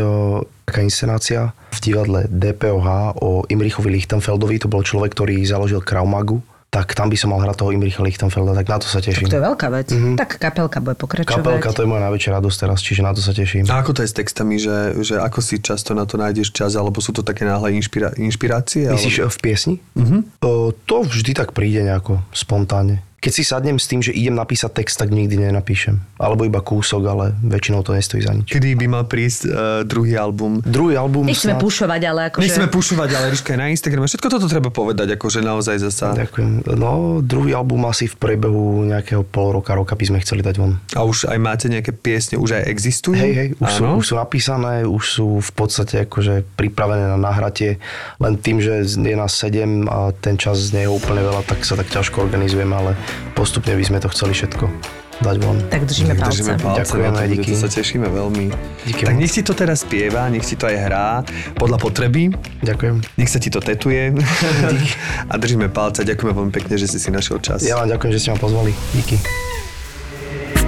taká inscenácia v divadle DPOH o Imrichovi Lichtenfeldovi, to bol človek, ktorý založil Kraumagu, tak tam by som mal hrať toho Imricha Lichtenfelda, tak na to sa teším. To je veľká vec. Mm-hmm. Tak kapelka bude pokračovať. Kapelka, to je moja najväčšia radosť teraz, čiže na to sa teším. A ako to je s textami, že, že ako si často na to nájdeš čas, alebo sú to také náhle inšpira- inšpirácie? Myslíš alebo... v piesni? Uh-huh. O, to vždy tak príde nejako spontánne. Keď si sadnem s tým, že idem napísať text, tak nikdy nenapíšem. Alebo iba kúsok, ale väčšinou to nestojí za nič. Kedy by mal prísť uh, druhý album? Druhý album Nechceme snad- pušovať, ale akože... Nechceme pušovať, ale Ríška je na Instagrame. Všetko toto treba povedať, akože naozaj zasa. Ďakujem. No, druhý album asi v priebehu nejakého pol roka, roka by sme chceli dať von. A už aj máte nejaké piesne, už aj existujú? Hej, hej, už sú, už sú napísané, už sú v podstate akože pripravené na nahratie. Len tým, že je nás sedem a ten čas nie je úplne veľa, tak sa tak ťažko organizujeme, ale postupne by sme to chceli všetko dať von. Tak držíme palce. držíme palce, Ďakujeme, to, díky. to sa tešíme veľmi. Díky tak moc. nech si to teraz spieva, nech si to aj hrá podľa potreby. Ďakujem. Nech sa ti to tetuje. [laughs] a držíme palce. Ďakujeme veľmi pekne, že si si našiel čas. Ja vám ďakujem, že ste ma pozvali. Díky.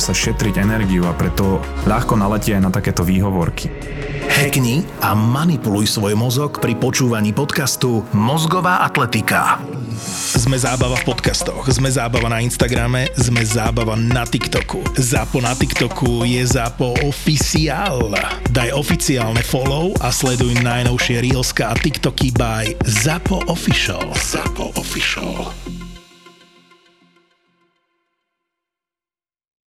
snaží sa šetriť energiu a preto ľahko naletí aj na takéto výhovorky. Hackni a manipuluj svoj mozog pri počúvaní podcastu Mozgová atletika. Sme zábava v podcastoch, sme zábava na Instagrame, sme zábava na TikToku. Zápo na TikToku je Zápo oficiál. Daj oficiálne follow a sleduj najnovšie Reelska a TikToky by Zápo Official. Zápo Official.